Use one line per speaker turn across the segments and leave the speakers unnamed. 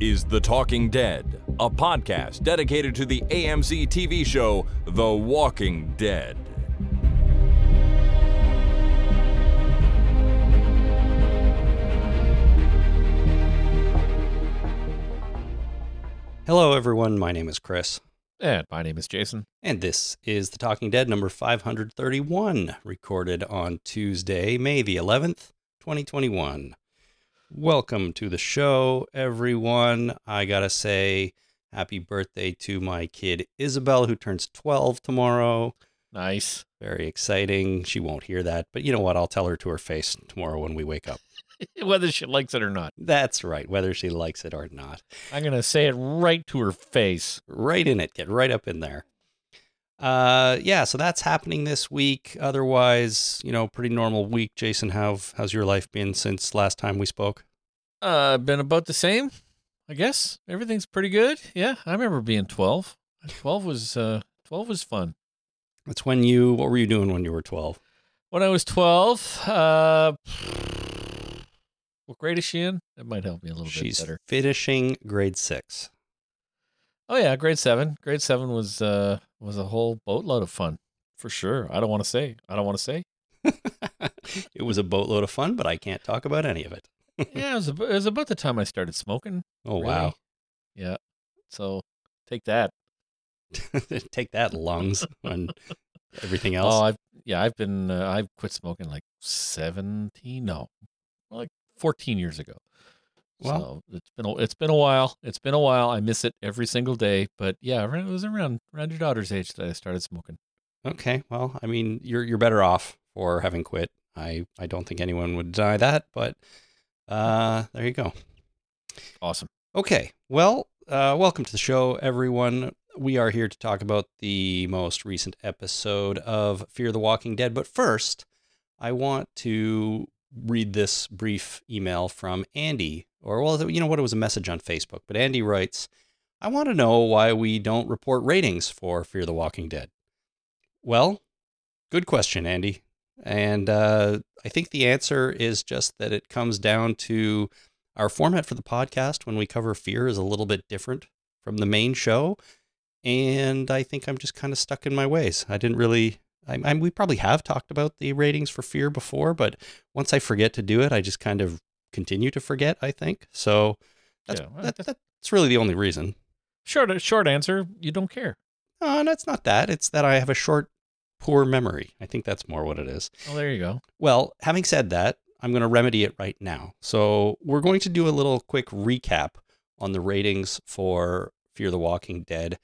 is The Talking Dead, a podcast dedicated to the AMC TV show The Walking Dead.
Hello, everyone. My name is Chris,
And my name is Jason.
and this is The Talking Dead number 531, recorded on Tuesday, May the 11th, 2021. Welcome to the show, everyone. I gotta say, happy birthday to my kid Isabel, who turns 12 tomorrow.
Nice.
Very exciting. She won't hear that, but you know what? I'll tell her to her face tomorrow when we wake up.
Whether she likes it or not.
That's right, whether she likes it or not.
I'm going to say it right to her face.
right in it. Get right up in there. Uh, yeah. So that's happening this week. Otherwise, you know, pretty normal week. Jason, how how's your life been since last time we spoke?
Uh, been about the same, I guess. Everything's pretty good. Yeah, I remember being 12. 12 was uh 12 was fun.
That's when you. What were you doing when you were twelve?
When I was 12, uh what grade is she in? That might help me a little
She's
bit better.
finishing grade six.
Oh yeah, grade 7. Grade 7 was uh was a whole boatload of fun. For sure. I don't want to say. I don't want to say.
it was a boatload of fun, but I can't talk about any of it.
yeah, it was, ab- it was about the time I started smoking.
Oh
really.
wow!
Yeah. So, take that.
Take that, lungs, and everything else.
Oh, I've yeah, I've been uh, I've quit smoking like seventeen, no, like fourteen years ago.
Well-
so it's been a, it's been a while. It's been a while. I miss it every single day. But yeah, it was around around your daughter's age that I started smoking.
Okay, well, I mean, you're you're better off for having quit. I I don't think anyone would deny that, but uh, there you go.
Awesome.
Okay, well, uh, welcome to the show, everyone. We are here to talk about the most recent episode of Fear the Walking Dead. But first, I want to read this brief email from Andy, or well, you know what? It was a message on Facebook, but Andy writes, "I want to know why we don't report ratings for Fear the Walking Dead." Well, good question, Andy. And uh, I think the answer is just that it comes down to our format for the podcast when we cover fear is a little bit different from the main show. And I think I'm just kind of stuck in my ways. I didn't really, I, I, we probably have talked about the ratings for fear before, but once I forget to do it, I just kind of continue to forget, I think. So that's,
Yeah, well,
that,
that's-
really the only reason.
Short short answer. You don't care.
Uh, oh, that's not that. It's that I have a short, poor memory. I think that's more what it is.
Well, there you go.
Well, having said that, I'm going to remedy it right now. So, we're going to do a little quick recap on the ratings for Fear the Walking Dead,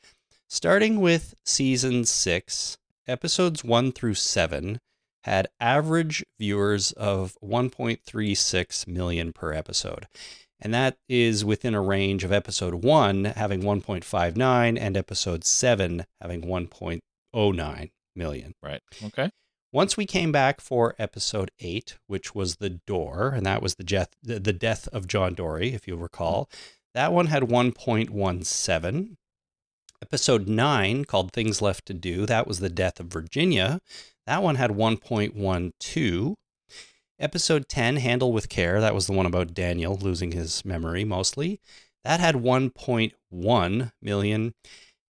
starting with season six, episodes one through seven had average viewers of 1.36 million per episode. And that is within a range of episode one having 1.59 and episode seven having 1.09 million.
Right. Okay.
Once we came back for episode eight, which was the door, and that was the death, the death of John Dory, if you'll recall, mm-hmm. that one had 1.17. Episode nine, called Things Left to Do, that was the death of Virginia. That one had 1.12. Episode 10, Handle with Care, that was the one about Daniel losing his memory mostly. That had 1.1 million.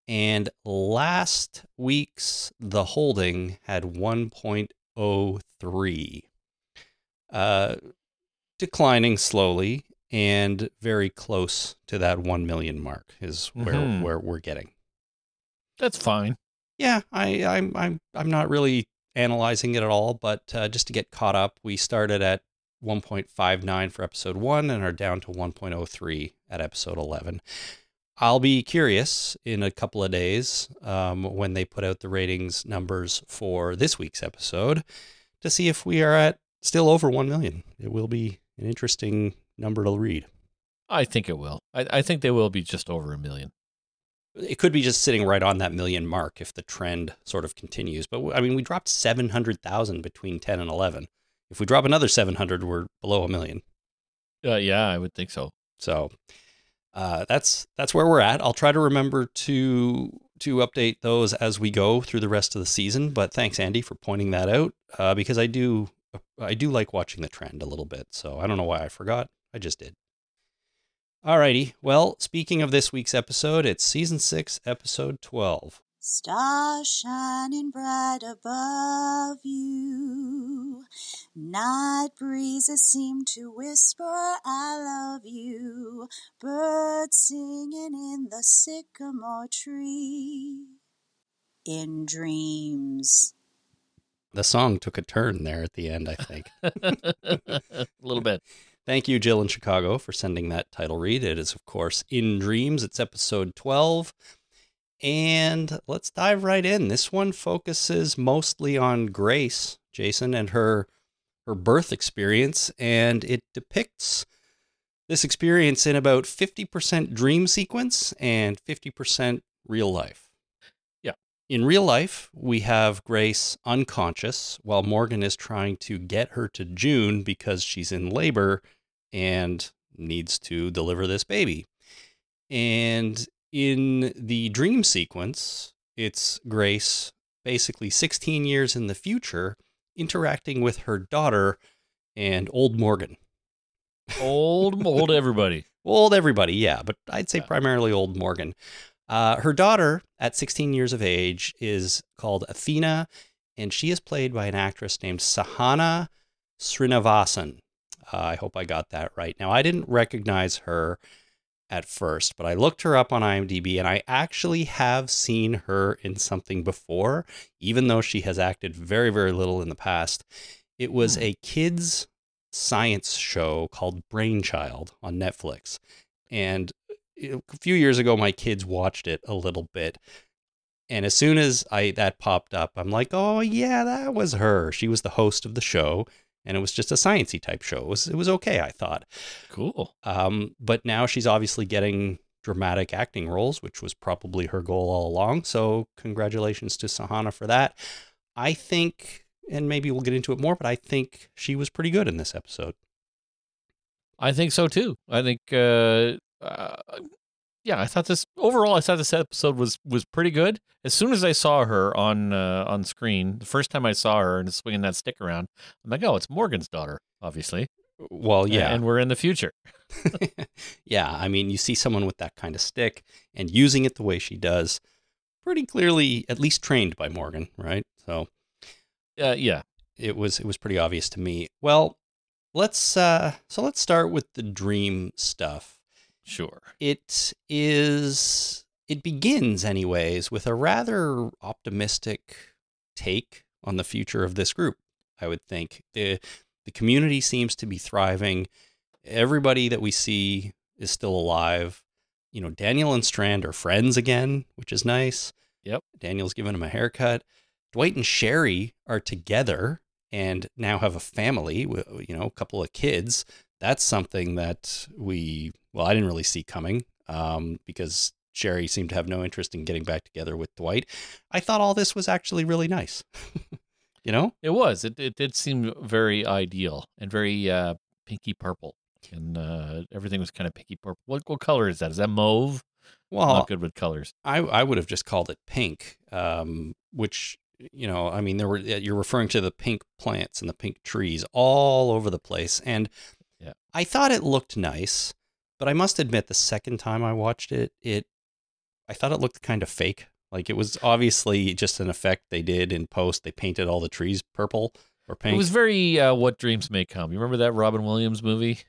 And last week's The Holding had 1.03, uh, declining slowly and very close to that 1 million mark is where,
Mhm.
where we're getting.
That's fine.
Yeah, I, I'm, I'm, I'm not really analyzing it at all, but uh, just to get caught up, we started at 1.59 for episode one and are down to 1.03 at episode 11. I'll be curious in a couple of days um, when they put out the ratings numbers for this week's episode to see if we are at still over 1 million. It will be an interesting number to read.
I think it will. I, I think they will be just over a million.
It could be just sitting right on that million mark if the trend sort of continues. But I mean, we dropped 700,000 between 10 and 11. If we drop another 700, we're below a million.
Uh, yeah, I would think so.
So uh, that's that's where we're at. I'll try to remember to to update those as we go through the rest of the season. But thanks, Andy, for pointing that out uh, because I do I do like watching the trend a little bit. So I don't know why I forgot. I just did. Alrighty. Well, speaking of this week's episode, it's season six, episode 12.
Stars shining bright above you. Night breezes seem to whisper, I love you. Birds singing in the sycamore tree. In dreams.
The song took a turn there at the end, I think.
a little bit.
Thank you, Jill in Chicago, for sending that title read. It is, of course, In Dreams. It's episode 12. And let's dive right in. This one focuses mostly on Grace, Jason, and her her birth experience, and it depicts this experience in about 50% dream sequence and 50% real life.
Yeah.
In real life, we have Grace unconscious while Morgan is trying to get her to June because she's in labor and needs to deliver this baby. And in the dream sequence, it's Grace basically 16 years in the future interacting with her daughter and old Morgan.
Old, old everybody.
Old everybody, yeah, but I'd say
Yeah.
primarily old Morgan. Uh, her daughter, at 16 years of age, is called Athena, and she is played by an actress named Sahana Srinivasan. Uh, I hope I got that right. Now, I didn't recognize her at first, but I looked her up on IMDb, and I actually have seen her in something before, even though she has acted very, very little in the past. It was
Hmm.
a kids' science show called Brainchild on Netflix. And a few years ago, my kids watched it a little bit. And as soon as I that popped up, I'm like, oh yeah, that was her. She was the host of the show, and it was just a sciency type show. It was it was okay, I thought.
Cool.
Um, but now she's obviously getting dramatic acting roles, which was probably her goal all along. So congratulations to Sahana for that. I think, and maybe we'll get into it more, but I think she was pretty good in this episode.
I think so too. I think, uh, uh, yeah, I thought this overall. I thought this episode was was pretty good. As soon as I saw her on uh, on screen, the first time I saw her and swinging that stick around, I'm like, oh, it's Morgan's daughter, obviously.
Well, yeah,
and we're in the future.
yeah. I mean, you see someone with that kind of stick and using it the way she does, pretty clearly, at least trained by Morgan, right? So
Uh, yeah,
it was it was pretty obvious to me. Well, let's uh, so let's start with the dream stuff.
Sure.
It is it begins anyways with a rather optimistic take on the future of this group. I would think the the community seems to be thriving. Everybody that we see is still alive. You know, Daniel and Strand are friends again, which is nice.
Yep.
Daniel's given him a haircut. Dwight and Sherry are together and now have a family, you know, a couple of kids. That's something that we, well, I didn't really see coming um, because Sherry seemed to have no interest in getting back together with Dwight. I thought all this was actually really nice. you know?
It was. It it did seem very ideal and very uh, pinky purple, and uh, everything was kind of pinky purple. What what color is that? Is that mauve?
Well,
Not good with colors.
I I would have just called it pink, um, which you know, I mean, there were you're referring to the pink plants and the pink trees all over the place, and
Yeah.
I thought it looked nice, but I must admit, the second time I watched it, it I thought it looked kind of fake. Like it was obviously just an effect they did in post. They painted all the trees purple or pink.
It was very uh, "What Dreams May Come." You remember that Robin Williams movie?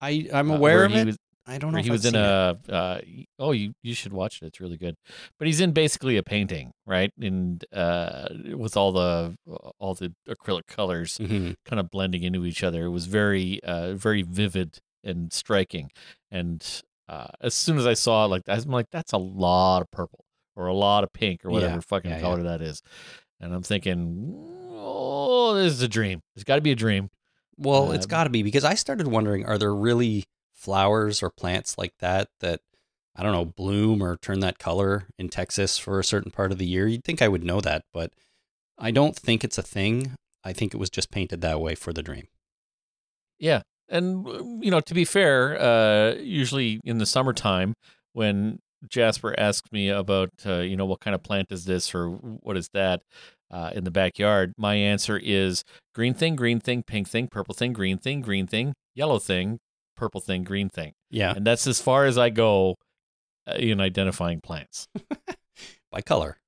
I I'm
Uh,
aware
where
of
he
it.
Was,
I don't know.
he
I've
was in
seen
a. Uh, oh, you you should watch it. It's really good. But he's in basically a painting, right? And uh, with all the all the acrylic colors
Mhm.
kind of blending into each other. It was very uh, very vivid and striking. And uh, as soon as I saw it, like I'm like, that's a lot of purple or a lot of pink or whatever
Yeah,
fucking
yeah,
color that is. And I'm thinking, oh, this is a dream. It's got to be a dream.
Well, it's got to be because I started wondering are there really flowers or plants like that that I don't know bloom or turn that color in Texas for a certain part of the year? You'd think I would know that, but I don't think it's a thing. I think it was just painted that way for the dream.
Yeah. And, uh, you know, to be fair, uh, usually in the summertime, when Jasper asks me about, uh, you know, what kind of plant is this or what is that uh, in the backyard, my answer is green thing, green thing, pink thing, purple thing, green thing, green thing, yellow thing, purple thing, green thing,
Yeah,
and that's as far as I go uh, in identifying plants.
by color.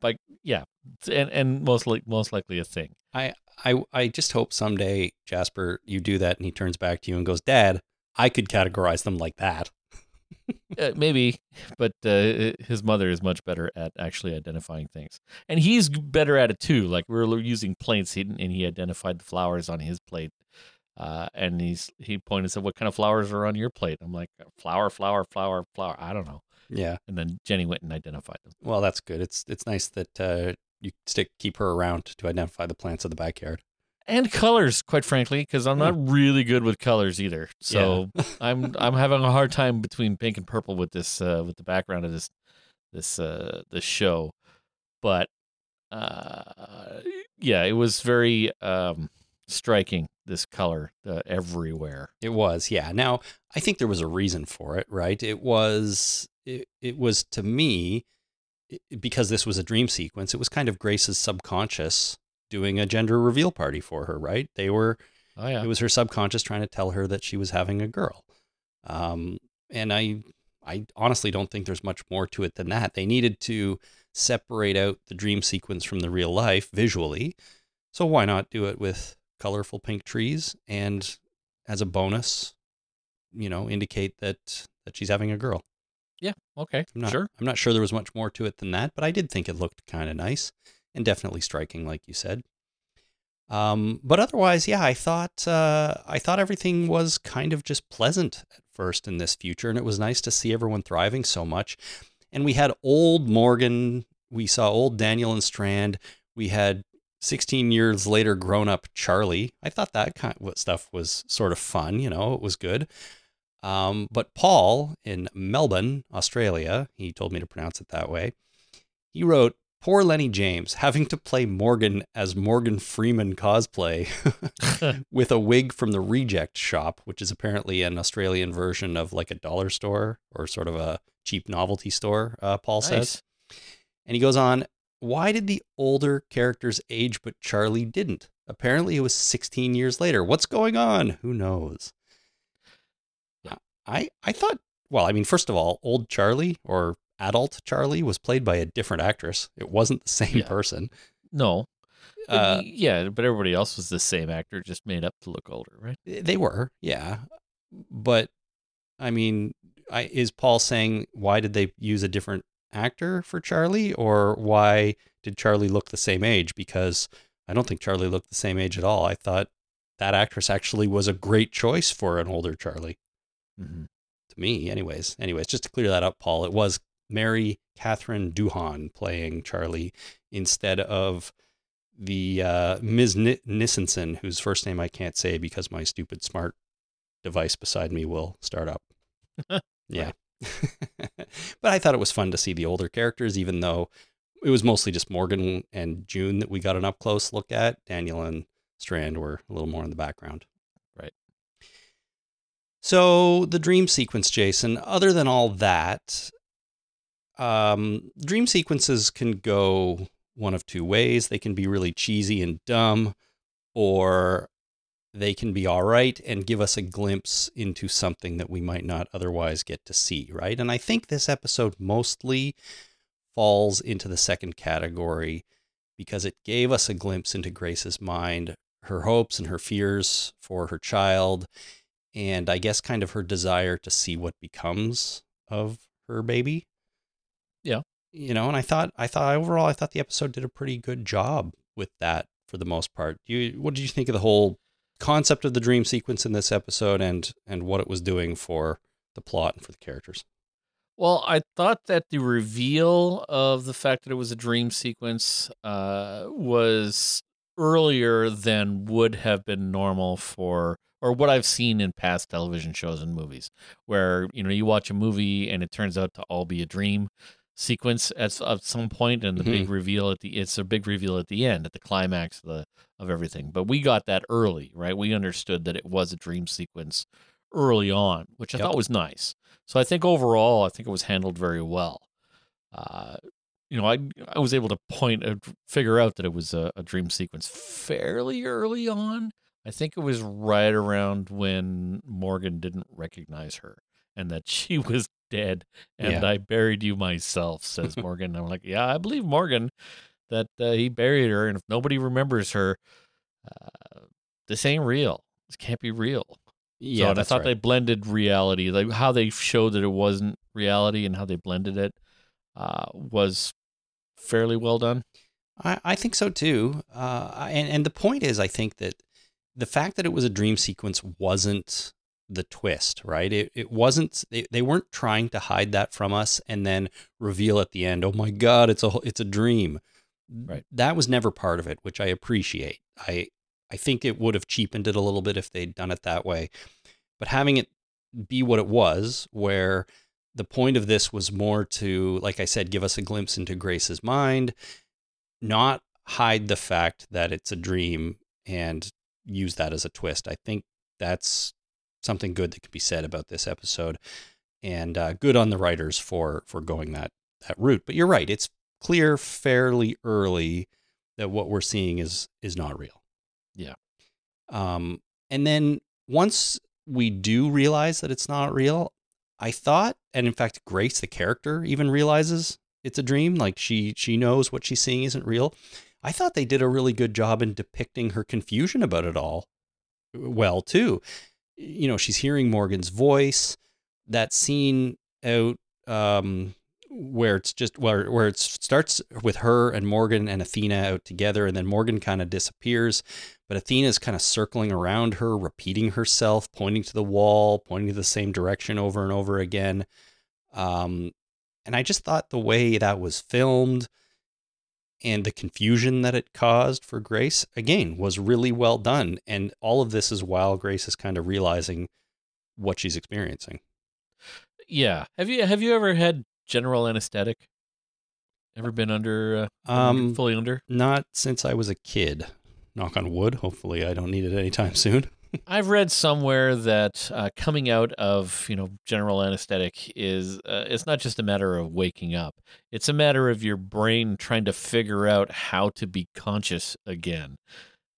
By yeah, and and most like most likely a thing.
I, I I just hope someday Jasper you do that and he turns back to you and goes, "Dad, I could categorize them like that."
Uh, maybe, but uh, his mother is much better at actually identifying things, and he's better at it too. Like we were using plates, he, and he identified the flowers on his plate, uh, and he's he pointed said, "What kind of flowers are on your plate?" I'm like, "Flower, flower, flower, flower." I don't know.
Yeah.
And then Jenny went and identified them.
Well, that's good. It's it's nice that uh, you stick keep her around to identify the plants of the backyard.
and colors quite frankly because i'm not really good with colors either so i'm i'm having a hard time between pink and purple with this uh with the background of this this uh this show but uh yeah it was very um striking this color uh, everywhere
It was, yeah. Now, I think there was a reason for it, right? It was it, it was to me because this was a dream sequence, it was kind of Grace's subconscious doing a gender reveal party for her, right? They were
oh yeah
it was her subconscious trying to tell her that she was having a girl. Um, and I I honestly don't think there's much more to it than that. They needed to separate out the dream sequence from the real life visually. So why not do it with colorful pink trees and as a bonus, you know, indicate that that she's having a girl.
yeah okay
I'm not,
sure
I'm not sure there was much more to it than that, but I did think it looked kind of nice and definitely striking, like you said. Um, but otherwise, yeah, I thought uh, I thought everything was kind of just pleasant at first in this future, and it was nice to see everyone thriving so much. And we had old Morgan, we saw old Daniel and Strand, we had 16 years later grown up Charlie. I thought that kind of stuff was sort of fun, you know, it was good. Um, but Paul in Melbourne, Australia, he told me to pronounce it that way. He wrote, Poor Lenny James having to play Morgan as Morgan Freeman cosplay with a wig from the Reject Shop, which is apparently an Australian version of like a dollar store or sort of a cheap novelty store, uh, Paul says. And he goes on, why did the older characters age but Charlie didn't? Apparently it was 16 years later. What's going on? Who knows?
Yeah.
I I thought well, I mean, first of all, old Charlie or adult Charlie was played by a different actress. It wasn't the same
Yeah.
person.
no
Uh,
yeah but everybody else was the same actor just made up to look older right
they were, yeah. But I mean, I, is Paul saying why did they use a different actor for Charlie, or why did Charlie look the same age? Because I don't think Charlie looked the same age at all. I thought that actress actually was a great choice for an older Charlie.
mm-hmm.
To me, anyways. Anyways, just to clear that up, Paul, it was Mary Catherine Duhan playing Charlie instead of the uh, Ms. N- Nisenson, whose first name I can't say because my stupid smart device beside me will start up. yeah. but I thought it was fun to see the older characters, even though it was mostly just Morgan and June that we got an up close look at. Daniel and Strand were a little more in the background.
Right.
So the dream sequence, Jason, other than all that, um, dream sequences can go one of two ways. They can be really cheesy and dumb, or they can be all right and give us a glimpse into something that we might not otherwise get to see, right? And I think this episode mostly falls into the second category because it gave us a glimpse into Grace's mind, her hopes and her fears for her child, and I guess kind of her desire to see what becomes of her baby.
Yeah.
You know, and I thought I thought overall I thought the episode did a pretty good job with that for the most part. You what did you think of the whole concept of the dream sequence in this episode and and what it was doing for the plot and for the characters?
Well, I thought that the reveal of the fact that it was a dream sequence uh, was earlier than would have been normal for, or what I've seen in past television shows and movies, where you know you watch a movie and it turns out to all be a dream sequence at, at some point, and the big reveal at the it's a big reveal at the end, at the climax of the of everything. But we got that early, right? We understood that it was a dream sequence early on, which I
Yep.
thought was nice. So I think overall, I think it was handled very well. Uh, you know, I I was able to point uh, figure out that it was a, a dream sequence fairly early on. I think it was right around when Morgan didn't recognize her and that she was dead and
Yeah.
I buried you myself, says Morgan. I'm like, yeah, I believe Morgan that uh, he buried her. And if nobody remembers her, uh, this ain't real. This can't be real.
Yeah,
so, and I thought
right.
they blended reality, like how they showed that it wasn't reality and how they blended it uh, was fairly well done.
I, I think so too. Uh, and and the point is, I think that the fact that it was a dream sequence wasn't the twist, right? It it wasn't. They, they weren't trying to hide that from us and then reveal at the end. Oh my God, it's a it's a dream.
Right.
That was never part of it, which I appreciate. I I think it would have cheapened it a little bit if they'd done it that way. But having it be what it was, where the point of this was more to, like I said, give us a glimpse into Grace's mind, not hide the fact that it's a dream and use that as a twist. I think that's something good that could be said about this episode, and uh, good on the writers for for going that that route. But you're right; it's clear fairly early that what we're seeing is is not real.
Yeah.
Um, and then once we do realize that it's not real, I thought, and in fact, Grace, the character, even realizes it's a dream. Like she she knows what she's seeing isn't real. I thought they did a really good job in depicting her confusion about it all. Well, too. You know, she's hearing Morgan's voice. That scene out um, where it's just where where it starts with her and Morgan and Athena out together, and then Morgan kind of disappears, but Athena's kind of circling around her, repeating herself, pointing to the wall, pointing to the same direction over and over again. Um, and I just thought the way that was filmed and the confusion that it caused for Grace again was really well done. And all of this is while Grace is kind of realizing what she's experiencing.
Yeah. Have you have you ever had general anesthetic? Ever been under uh,
Um,
fully under?
Not since I was a kid. Knock on wood. Hopefully, I don't need it anytime soon.
I've read somewhere that uh, coming out of you know general anesthetic is uh, it's not just a matter of waking up; it's a matter of your brain trying to figure out how to be conscious again.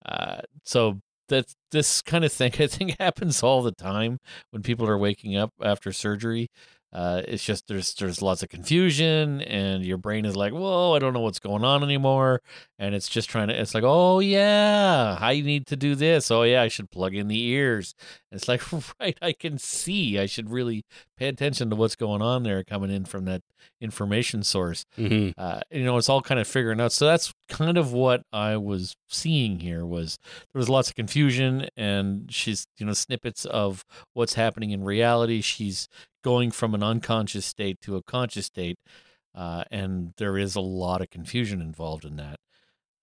Uh, so that's this kind of thing I think happens all the time when people are waking up after surgery. Uh, it's just there's there's lots of confusion, and your brain is like, "Whoa, I don't know what's going on anymore," and it's just trying to. It's like, "Oh yeah, I need to do this. Oh yeah, I should plug in the ears." And it's like, right, I can see. I should really pay attention to what's going on there coming in from that information source.
Mm-hmm.
Uh, you know, it's all kind of figuring out. So that's kind of what I was seeing here was there was lots of confusion, and she's you know snippets of what's happening in reality. She's going from an unconscious state to a conscious state, uh, and there is a lot of confusion involved in that.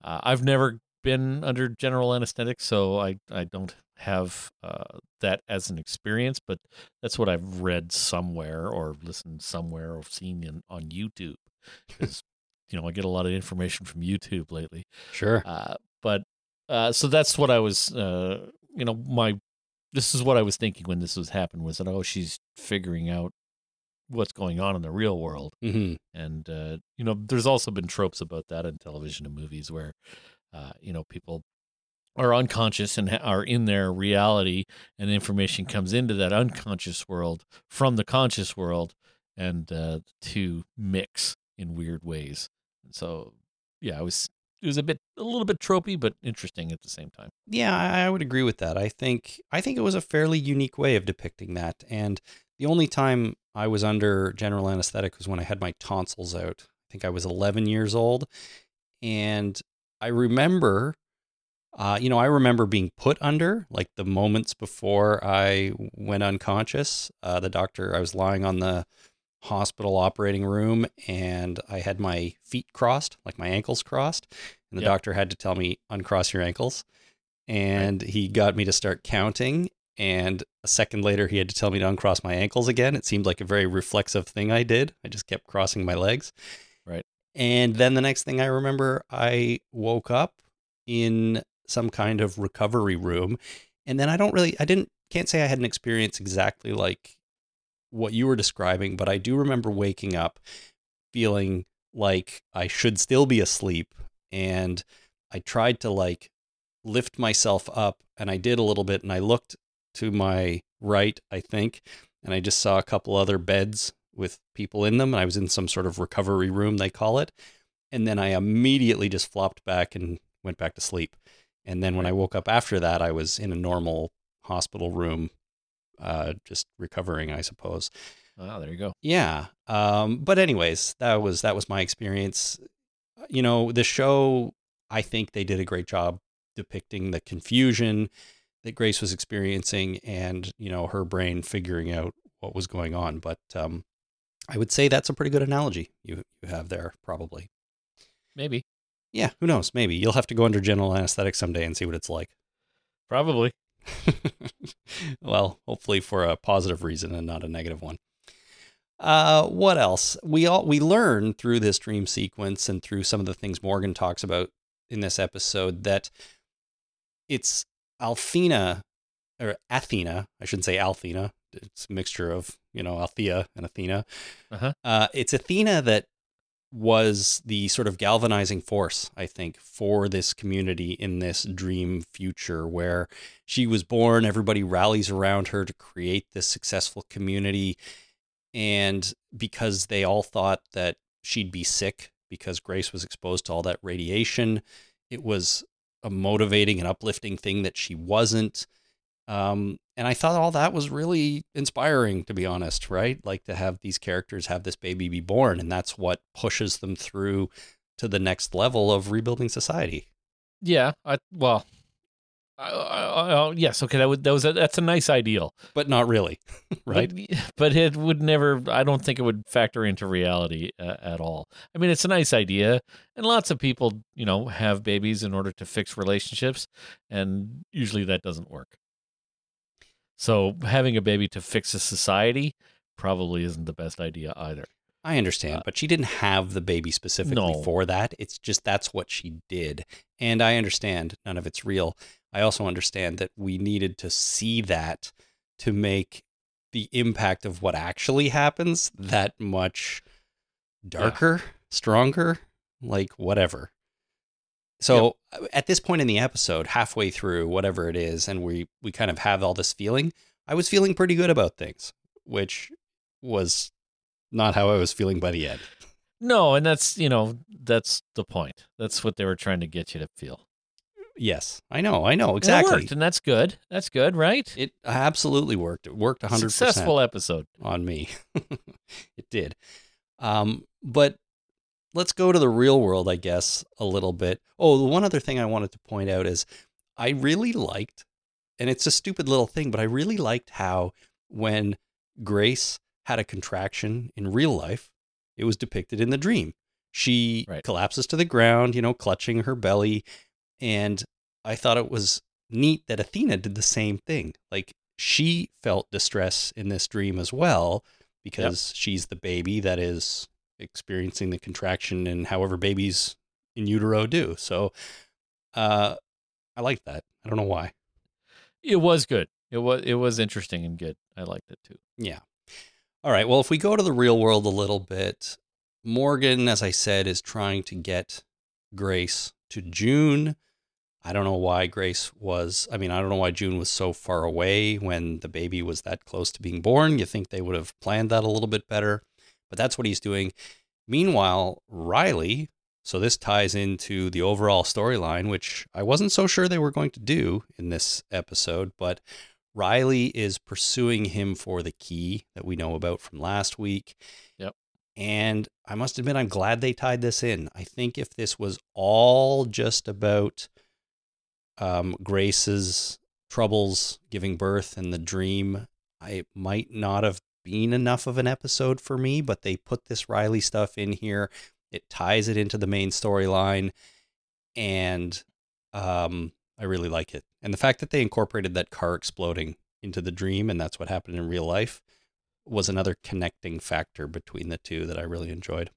Uh, I've never been under general anesthetic, so I I don't have uh, that as an experience, but that's what I've read somewhere or listened somewhere or seen in, on YouTube. you know, I get a lot of information from YouTube lately.
Sure.
Uh, but uh, so that's what I was, uh, you know, my this is what I was thinking when this was happening was that oh she's figuring out what's going on in the real world
Mm-hmm.
and uh, you know there's also been tropes about that in television and movies where uh, you know people are unconscious and ha- are in their reality and information comes into that unconscious world from the conscious world and uh, to mix in weird ways and so yeah I was it was a bit a little bit tropey but interesting at the same time
Yeah, I would agree with that. I think I think it was a fairly unique way of depicting that. And the only time I was under general anesthetic was when I had my tonsils out. I think I was 11 years old, and I remember, uh, you know, I remember being put under like the moments before I went unconscious. Uh, the doctor, I was lying on the hospital operating room, and I had my feet crossed, like my ankles crossed, and the
Yep.
doctor had to tell me uncross your ankles and he got me to start counting and a second later he had to tell me to uncross my ankles again it seemed like a very reflexive thing i did i just kept crossing my legs
Right.
and then the next thing i remember i woke up in some kind of recovery room and then i don't really i didn't can't say i had an experience exactly like what you were describing but i do remember waking up feeling like i should still be asleep and i tried to like lift myself up, and I did a little bit, and I looked to my right, I think, and I just saw a couple other beds with people in them. And I was in some sort of recovery room, they call it. And then I immediately just flopped back and went back to sleep. And then when I woke up after that, I was in a normal hospital room, uh, just recovering, I suppose.
Wow, there you go.
Yeah. Um, but anyways, that was that was my experience. You know, the show, I think they did a great job depicting the confusion that Grace was experiencing and, you know, her brain figuring out what was going on. But um, I would say that's a pretty good analogy you you have there, probably.
Maybe.
Yeah, who knows? Maybe you'll have to go under general anesthetic someday and see what it's like.
Probably.
well, hopefully for a positive reason and not a negative one. Uh, what else? We all we learn through this dream sequence and through some of the things Morgan talks about in this episode that it's Althena or Athena. I shouldn't say Althena. It's a mixture of you know Althea and Athena.
Uh-huh.
Uh, it's Athena that was the sort of galvanizing force, I think, for this community in this dream future where she was born. Everybody rallies around her to create this successful community. And because they all thought that she'd be sick because Grace was exposed to all that radiation, it was a motivating and uplifting thing that she wasn't. Um, and I thought all that was really inspiring, to be honest, right? Like to have these characters have this baby be born, and that's what pushes them through to the next level of rebuilding society.
Yeah. I, well, I, I, yes. Okay. That would that was a, that's a nice ideal,
But not really, right?
But, but it would never. I don't think it would factor into reality uh, at all. I mean, it's a nice idea, and lots of people, you know, have babies in order to fix relationships, and usually that doesn't work. So having a baby to fix a society probably isn't the best idea either.
I understand,
Uh,
but she didn't have the baby specifically
No.
for that. It's just that's what she did. And I understand none of it's real. I also understand that we needed to see that to make the impact of what actually happens that much darker, stronger, like whatever. So at this point in the episode, halfway through, whatever it is, and we we kind of have all this feeling, I was feeling pretty good about things, which was not how I was feeling by the end.
No, and that's you know that's the point. That's what they were trying to get you to feel.
Yes, I know, I know
And it
exactly.
worked, and that's good. That's good, right?
It absolutely worked. It worked 100%
Successful episode.
on me. it did. Um, but let's go to the real world, I guess, a little bit. Oh, the one other thing I wanted to point out is I really liked, and it's a stupid little thing, but I really liked how when Grace had a contraction in real life, it was depicted in the dream. She
Right.
collapses to the ground, you know, clutching her belly. And I thought it was neat that Athena did the same thing. Like she felt distress in this dream as well because she's the baby that is experiencing the contraction and however babies in utero do. So uh I like that. I don't know why.
It was good. It was it was interesting and good. I liked it too.
Yeah. All right. Well, if we go to the real world a little bit, Morgan, as I said, is trying to get Grace to June. I don't know why Grace was, I mean, I don't know why June was so far away when the baby was that close to being born. You think they would have planned that a little bit better, but that's what he's doing. Meanwhile, Riley, so this ties into the overall storyline, which I wasn't so sure they were going to do in this episode, but Riley is pursuing him for the key that we know about from last week.
Yep.
And I must admit, I'm glad they tied this in. I think if this was all just about um, Grace's troubles giving birth and the dream, I might not have been enough of an episode for me, but they put this Riley stuff in here. It ties it into the main storyline. And um, I really like it. And the fact that they incorporated that car exploding into the dream and that's what happened in real life was another connecting factor between the two that I really enjoyed.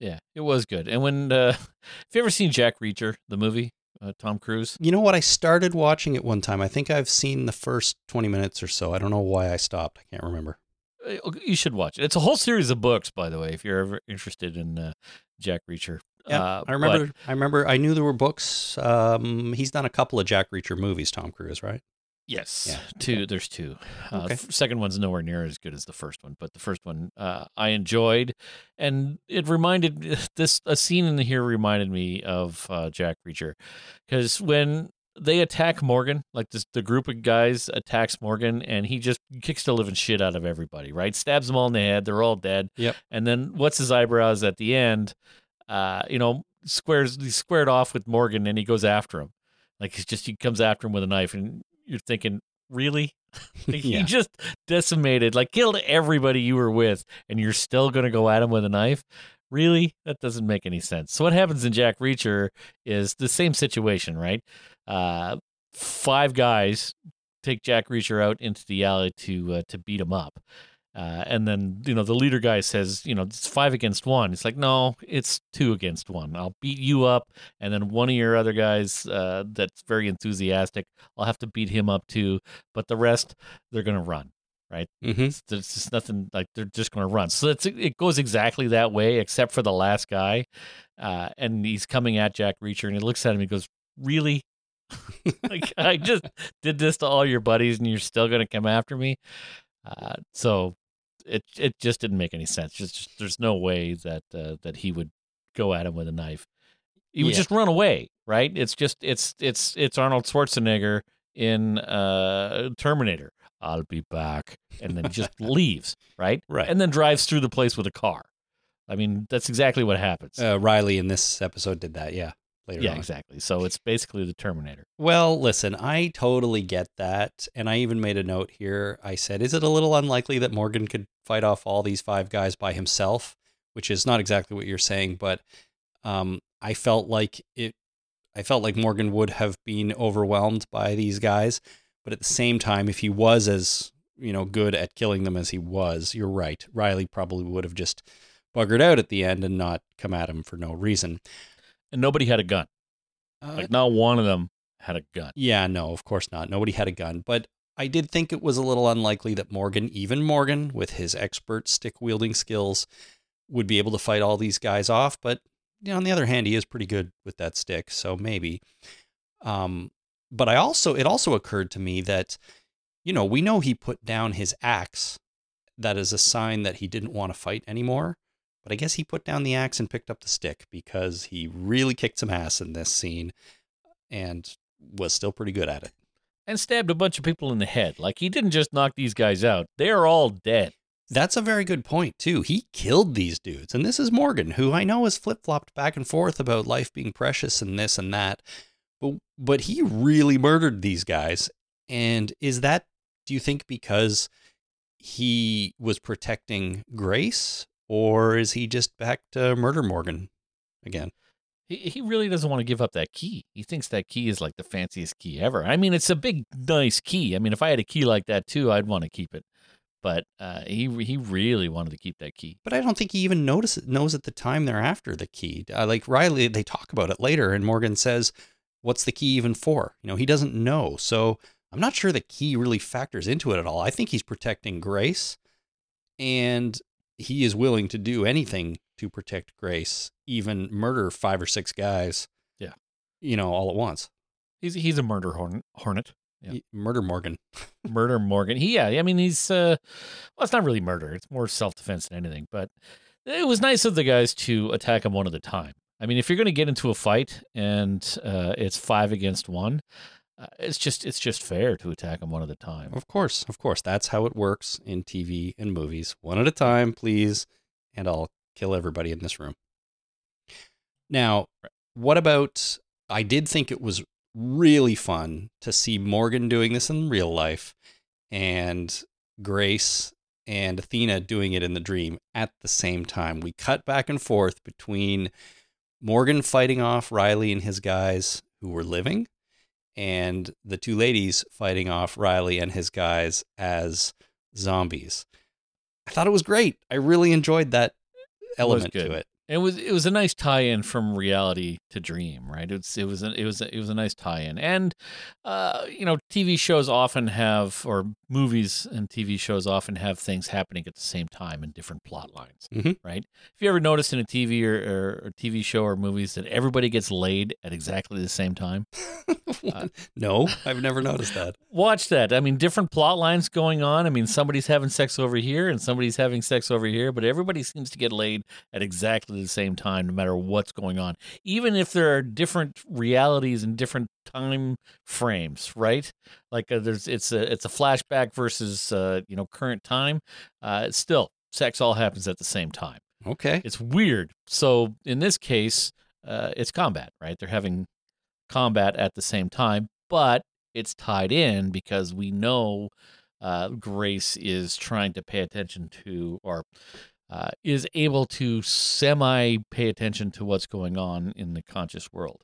Yeah, it was good. And when uh, have you ever seen Jack Reacher, the movie, uh, Tom Cruise?
You know what? I started watching it one time. I think I've seen the first 20 minutes or so. I don't know why I stopped. I can't remember.
Uh, You should watch it. It's a whole series of books, by the way, if you're ever interested in uh, Jack Reacher.
Yeah,
Uh,
I remember. I remember. I knew there were books. Um, he's done a couple of Jack Reacher movies. Tom Cruise, right?
Yes,
Yeah.
two. There's two. Uh,
Okay.
Second one's nowhere near as good as the first one, but the first one uh, I enjoyed, and it reminded this a scene in here reminded me of uh, Jack Reacher, because when they attack Morgan, like this, the group of guys attacks Morgan, and he just kicks the living shit out of everybody. Right, stabs them all in the head. They're all dead.
Yep.
And then what's his eyebrows at the end? Uh, you know, squares he squared off with Morgan, and he goes after him. Like he's just he comes after him with a knife, and you're thinking, really? Like,
Yeah.
He just decimated, like killed everybody you were with, and you're still gonna go at him with a knife? Really? That doesn't make any sense. So what happens in Jack Reacher is the same situation, right? Uh, five guys take Jack Reacher out into the alley to uh, to beat him up. Uh, and then you know the leader guy says, you know, it's five against one. It's like, no, it's two against one. I'll beat you up, and then one of your other guys uh, that's very enthusiastic, I'll have to beat him up too. But the rest, they're gonna run.
Mm-hmm.
It's, there's just nothing like they're just gonna run. So it's it goes exactly that way, except for the last guy, uh, and he's coming at Jack Reacher, and he looks at him, and he goes, "Really? like I just did this to all your buddies, and you're still gonna come after me?" Uh, so it it just didn't make any sense. Just, just there's no way that uh, that he would go at him with a knife. He would
Yeah.
just run away, right? It's just it's it's it's Arnold Schwarzenegger in uh, Terminator. I'll be back, and then he just leaves, right?
Right.
And then drives through the place with a car. I mean, that's exactly what happens.
Uh, Riley in this episode did that. Yeah. Later
yeah,
on.
exactly. So it's basically the Terminator.
Well, listen, I totally get that. And I even made a note here. I said, is it a little unlikely that Morgan could fight off all these five guys by himself? Which is not exactly what you're saying, but um, I felt like it. I felt like Morgan would have been overwhelmed by these guys, but at the same time, if he was as you know good at killing them as he was, you're right. Riley probably would have just buggered out at the end and not come at him for no reason.
And nobody had a gun.
Uh,
Like not one of them had a gun.
Yeah, no, of course not. Nobody had a gun, but I did think it was a little unlikely that Morgan, even Morgan, with his expert stick wielding skills, would be able to fight all these guys off. But you know, on the other hand, he is pretty good with that stick, so maybe. Um, but I also, it also occurred to me that, you know, we know he put down his axe. That is a sign that he didn't want to fight anymore. But I guess he put down the axe and picked up the stick because he really kicked some ass in this scene and was still pretty good at it.
And stabbed a bunch of people in the head. Like he didn't just knock these guys out. They're all dead.
That's a very good point, too. He killed these dudes. And this is Morgan, who I know has flip flopped back and forth about life being precious and this and that. But, but he really murdered these guys. And is that, do you think, because he was protecting Grace? Or is he just back to murder Morgan again?
He, he really doesn't want to give up that key. He thinks that key is like the fanciest key ever. I mean, it's a big, nice key. I mean, if I had a key like that too, I'd want to keep it. But uh, he he really wanted to keep that key.
But I don't think he even notice, knows at the time they're after the key. Uh, like Riley, they talk about it later, and Morgan says, What's the key even for? You know, he doesn't know. So I'm not sure the key really factors into it at all. I think he's protecting Grace, and he is willing to do anything to protect Grace, even murder five or six guys.
Yeah.
You know, all at once.
He's he's a murder hornet. Yeah.
Murder Morgan.
Murder Morgan. He, yeah, I mean, he's uh, well, it's not really murder. It's more self defense than anything. But it was nice of the guys to attack him one at a time. I mean, if you're going to get into a fight and uh, it's five against one, Uh, it's just it's just fair to attack them one at a time.
Of course, of course. That's how it works in TV and movies. One at a time, please, and I'll kill everybody in this room. Now, what about I did think it was really fun to see Morgan doing this in real life and Grace and Athena doing it in the dream at the same time. We cut back and forth between Morgan fighting off Riley and his guys who were living and the two ladies fighting off Riley and his guys as zombies. I thought it was great. I really enjoyed that element
good.
to it.
It was it was a nice tie-in from reality to dream, right? It's it was a, it was a, it was a nice tie-in, and uh, you know, TV shows often have, or movies and TV shows often have things happening at the same time in different plot lines,
Mhm.
right? If you ever noticed in a TV or, or, or TV show or movies that everybody gets laid at exactly the same time,
no, I've never noticed that.
watch that. I mean, different plot lines going on. I mean, somebody's having sex over here and somebody's having sex over here, but everybody seems to get laid at exactly the same time, no matter what's going on. Even if there are different realities and different time frames, right? Like uh, there's it's a it's a flashback versus uh, you know current time. Uh, still, sex all happens at the same time.
Okay.
It's weird. So in this case, uh, it's combat, right? They're having combat at the same time, but it's tied in because we know uh, Grace is trying to pay attention to or uh, is able to semi pay attention to what's going on in the conscious world.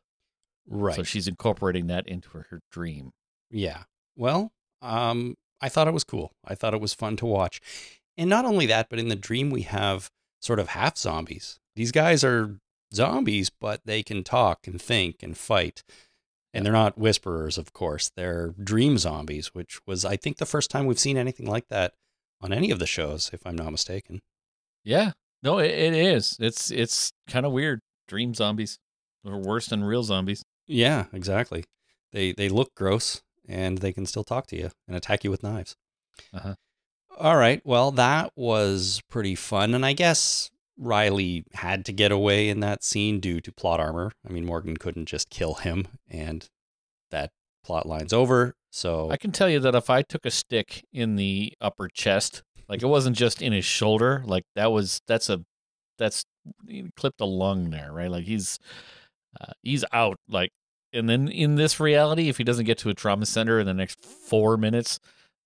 Right.
So she's incorporating that into her, her dream.
Yeah. Well, um, I thought it was cool. I thought it was fun to watch. And not only that, but in the dream, we have sort of half zombies. These guys are zombies, but they can talk and think and fight. And they're not whisperers, of course. They're dream zombies, which was, I think, the first time we've seen anything like that on any of the shows, if I'm not mistaken.
Yeah. No, it, it is. It's it's kind of weird. Dream zombies are worse than real zombies.
Yeah, exactly. They they look gross and they can still talk to you and attack you with knives.
Uh-huh.
All right. Well, that was pretty fun, and I guess Riley had to get away in that scene due to plot armor. I mean, Morgan couldn't just kill him, and that plot line's over. So
I can tell you that if I took a stick in the upper chest, like it wasn't just in his shoulder, like that was that's a that's he clipped a lung there, right? Like he's uh, he's out. Like, and then in this reality, if he doesn't get to a trauma center in the next four minutes,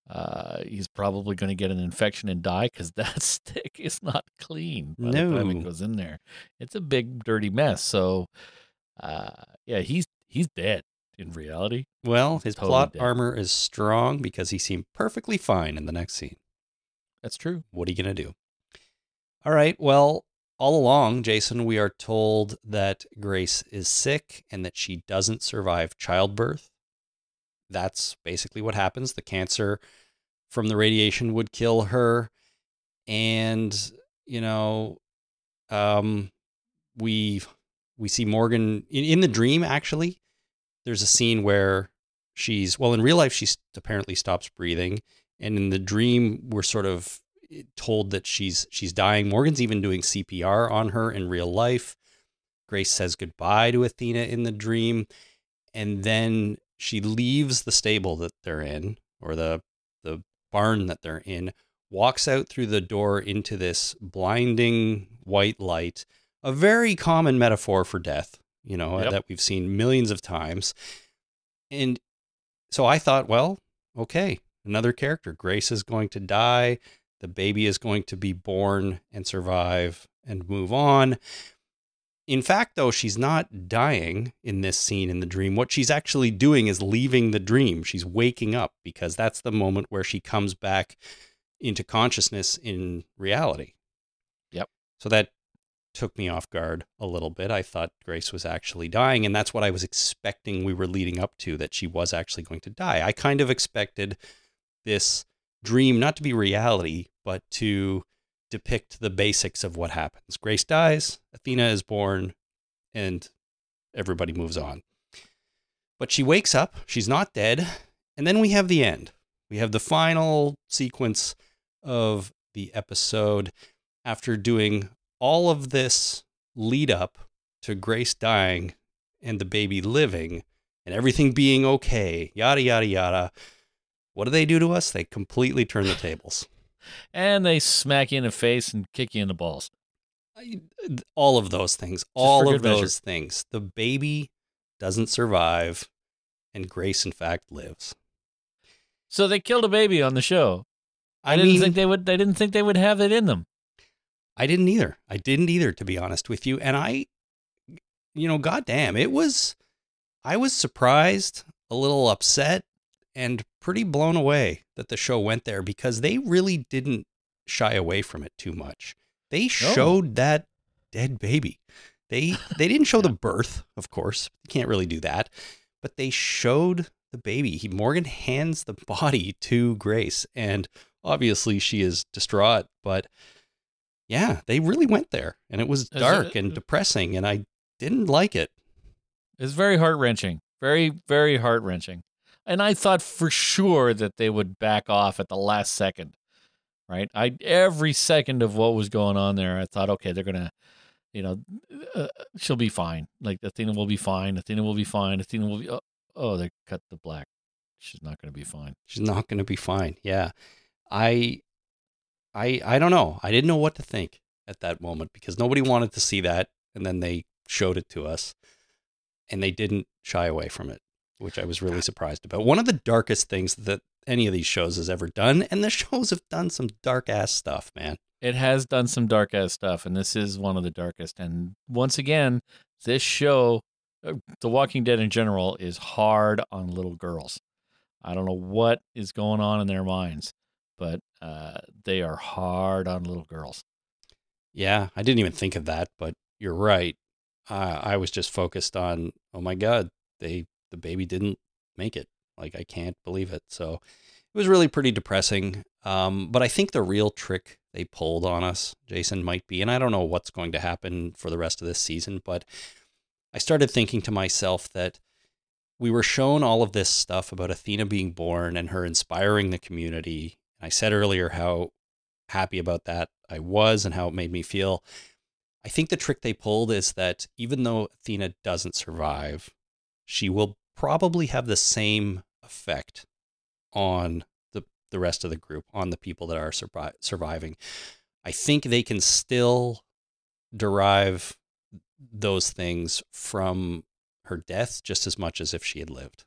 uh, he's probably going to get an infection and die because that stick is not clean by the time it
No.
goes in there. It's a big dirty mess. So, uh, yeah, he's he's dead in reality.
well, his
Totally
plot
dead.
armor is strong because he seemed perfectly fine in the next scene.
That's true.
What are you going to do? All right. Well, all along, Jason, we are told that Grace is sick and that she doesn't survive childbirth. That's basically what happens. The cancer from the radiation would kill her. And, you know, um, we we see Morgan in, in the dream actually. There's a scene where she's well in real life she apparently stops breathing and in the dream we're sort of eh, told that she's she's dying. Morgan's even doing cpr on her in real life. Grace says goodbye to athena in the dream. And then she leaves the stable that they're in or the the barn that they're in walks out through the door into this blinding white light a very common metaphor for death you know
Yep.
that we've seen millions of times. And so I thought, well, okay, another character. Grace is going to die. The baby is going to be born and survive and move on. In fact, though, she's not dying in this scene in the dream. What she's actually doing is leaving the dream. She's waking up because that's the moment where she comes back into consciousness in reality.
Yep.
So that took me off guard a little bit. I thought Grace was actually dying, and that's what I was expecting we were leading up to that she was actually going to die. I kind of expected this dream not to be reality, but to depict the basics of what happens. Grace dies, Athena is born, and everybody moves on. But she wakes up, she's not dead, and then we have the end. We have the final sequence of the episode after doing all of this lead up to Grace dying and the baby living and everything being okay, yada, yada, yada. What do they do to us? They completely turn the tables.
And they smack you in the face and kick you in the balls.
I- All of those things, all of
good measure.
those things. The baby doesn't survive, and Grace, in fact, lives.
So they killed a baby on the show. I,
I
didn't
mean,
think they would. They didn't think they would have it in them.
I didn't either. I didn't either, to be honest with you. And I, you know, goddamn, it was, I was surprised, a little upset, and pretty blown away that the show went there because they really didn't shy away from it too much. They oh. showed that dead baby. They they didn't show the birth, of course. You can't really do that, but they showed the baby. He Morgan hands the body to Grace, and obviously she is distraught. But yeah, they really went there, and it was dark
it-
and uh, depressing, and I didn't like it.
It's very heart wrenching. Very, very heart wrenching. And I thought for sure that they would back off at the last second. Right? I every second of what was going on there, I thought, okay, they're gonna, you know, uh, she'll be fine. Like Athena will be fine. Athena will be fine. Athena will be. Oh, oh they cut the black. She's not gonna be fine.
She's not to be fine. Yeah, I, I, I don't know. I didn't know what to think at that moment because nobody wanted to see that, and then they showed it to us, and they didn't shy away from it, which I was really surprised about. One of the darkest things that any of these shows has ever done, and the shows have done some dark ass stuff, man.
It has done some dark ass stuff, and this is one of the darkest. And once again, this show, uh, The Walking Dead in general, is hard on little girls. I don't know what is going on in their minds, but uh, they are hard on little girls.
Yeah, I didn't even think of that, but you're right. Uh, I was just focused on, oh my god, they the baby didn't make it. Like I can't believe it. So it was really pretty depressing. Um, but I think the real trick they pulled on us, Jason, might be, and I don't know what's going to happen for the rest of this season, but I started thinking to myself that we were shown all of this stuff about Athena being born and her inspiring the community. I said earlier how happy about that I was and how it made me feel. I think the trick they pulled is that even though Athena doesn't survive, she will probably have the same effect on the the rest of the group, on the people that are survi- surviving. I think they can still derive those things from her death just as much as if she had lived.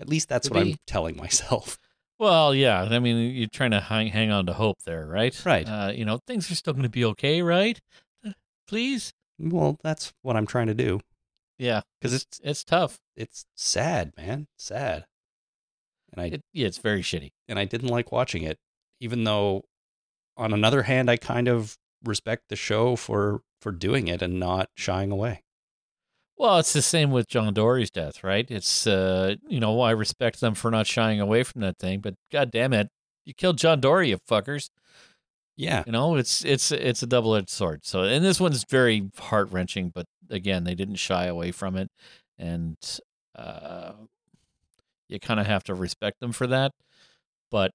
At least that's
Could
what
be.
I'm telling myself.
Well, yeah. I mean, you're trying to hang, hang on to hope there, right?
Right.
Uh, you know, things are still going to be okay, right? Uh, Please.
Well, that's what I'm trying to do
Yeah,
because it's
it's tough.
it's sad, man, sad. And I
It, yeah, it's very shitty.
and I didn't like watching it, even though, on another hand, I kind of respect the show for for doing it and not shying away.
Well, it's the same with John Dorie's death, right? It's uh, you know, I respect them for not shying away from that thing, but god damn it, you killed John Dorie, you fuckers.
Yeah,
You know, it's it's it's a double edged sword. So, and this one's very heart wrenching, but again, they didn't shy away from it, and uh, you kind of have to respect them for that. But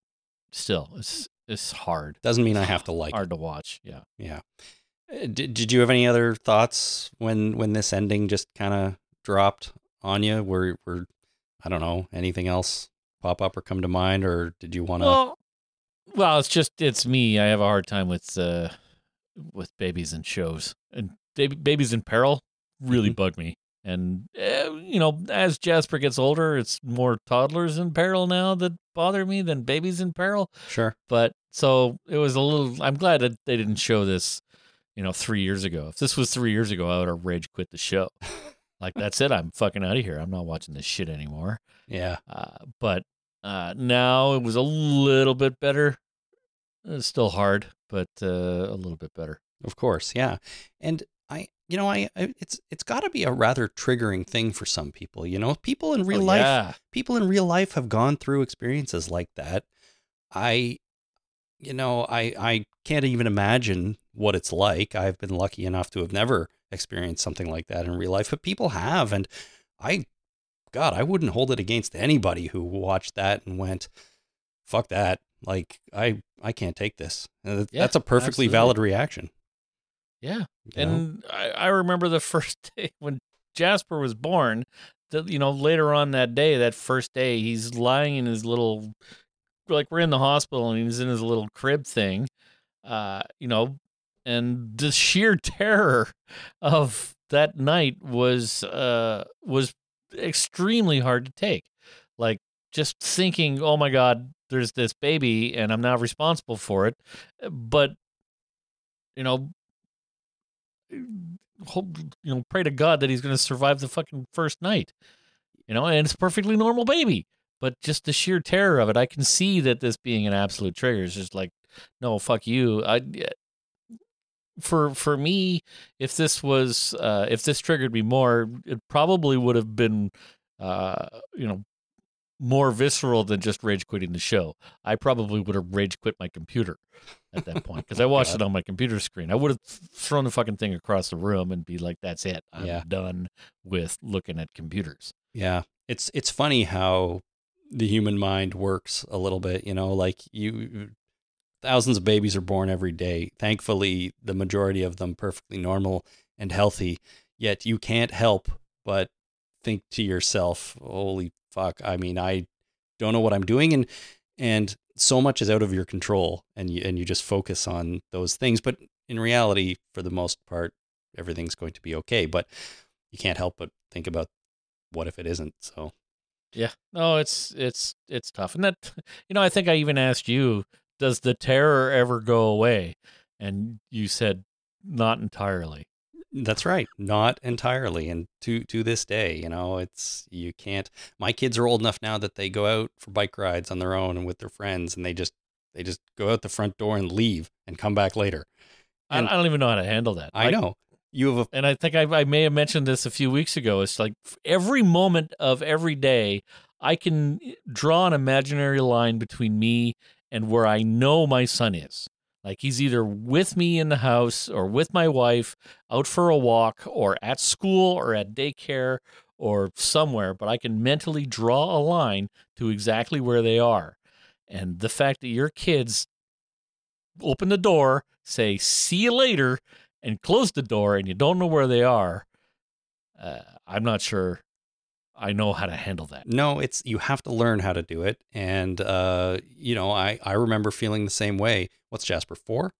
still, it's it's hard,
doesn't mean I have to like.
hard to watch. Yeah.
Yeah. Uh, Did Did you have any other thoughts when when this ending just kind of dropped on you? Were were I don't know anything else pop up or come to mind, or did you want to?
Well, well, it's just it's me. I have a hard time with uh with babies and shows, and baby, babies in peril really
Mhm.
bug me. And uh, you know, as Jasper gets older, it's more toddlers in peril now that bother me than babies in peril.
sure.
But so it was a little. I'm glad that they didn't show this, you know, three years ago. If this was three years ago, I would have rage quit the show. like that's it. I'm fucking out of here. I'm not watching this shit anymore.
Yeah.
Uh, but uh, now it was a little bit better. It's still hard, but uh, a little bit better.
Of course, yeah. And I, you know, I, it's it's got to be a rather triggering thing for some people. You know, people in real
Oh,
life,
yeah.
people in real life have gone through experiences like that. I, you know, I I can't even imagine what it's like. I've been lucky enough to have never experienced something like that in real life, but people have, and I, God, I wouldn't hold it against anybody who watched that and went, "Fuck that." Like I, I can't take this. Uh,
Yeah,
That's a perfectly
absolutely.
valid reaction.
Yeah.
you?
And I, I remember the first day when Jasper was born. The, you know, later on that day, that first day, he's lying in his little, like we're in the hospital and he's in his little crib thing, uh, you know, and the sheer terror of that night was uh was extremely hard to take. Like just thinking, oh my God, there's this baby and I'm now responsible for it. Eh, but you know, eh, hope you know pray to god that he's going to survive the fucking first night you know and it's a perfectly normal baby but just the sheer terror of it i can see that this being an absolute trigger is just like no fuck you i eh, for for me, if this was uh, if this triggered me more, it probably would have been uh, you know more visceral than just rage quitting the show. I probably would have rage quit my computer at that point because I watched it on my computer screen. I would have thrown the fucking thing across the room and be like, "That's it. I'm
Yeah.
done with looking at computers."
Yeah. It's it's funny how the human mind works a little bit, you know, like you thousands of babies are born every day. Thankfully, the majority of them perfectly normal and healthy, yet you can't help but think to yourself, "Holy fuck, I mean, I don't know what I'm doing and and so much is out of your control and you and you just focus on those things, but in reality, for the most part, everything's going to be okay, but you can't help but think about what if it isn't? So
Yeah. No, it's it's it's tough. And that you know, I think I even asked you, does the terror ever go away? And you said not entirely.
that's right, not entirely. And to to this day, you know, it's you can't. My kids are old enough now that they go out for bike rides on their own and with their friends, and they just they just go out the front door and leave and come back later.
I,
And-
I don't even know how to handle that.
I
Like,
know you have a
And I think I, I may have mentioned this a few weeks ago. It's like every moment of every day, I can eh, draw an imaginary line between me and where I know my son is. Like he's either with me in the house or with my wife out for a walk or at school or at daycare or somewhere, but I can mentally draw a line to exactly where they are. And the fact that your kids open the door, say, see you later, and close the door and you don't know where they are, uh, I'm not sure I know how to handle that.
no. It's you have to learn how to do it, and uh, you know, I I remember feeling the same way. What's Jasper four?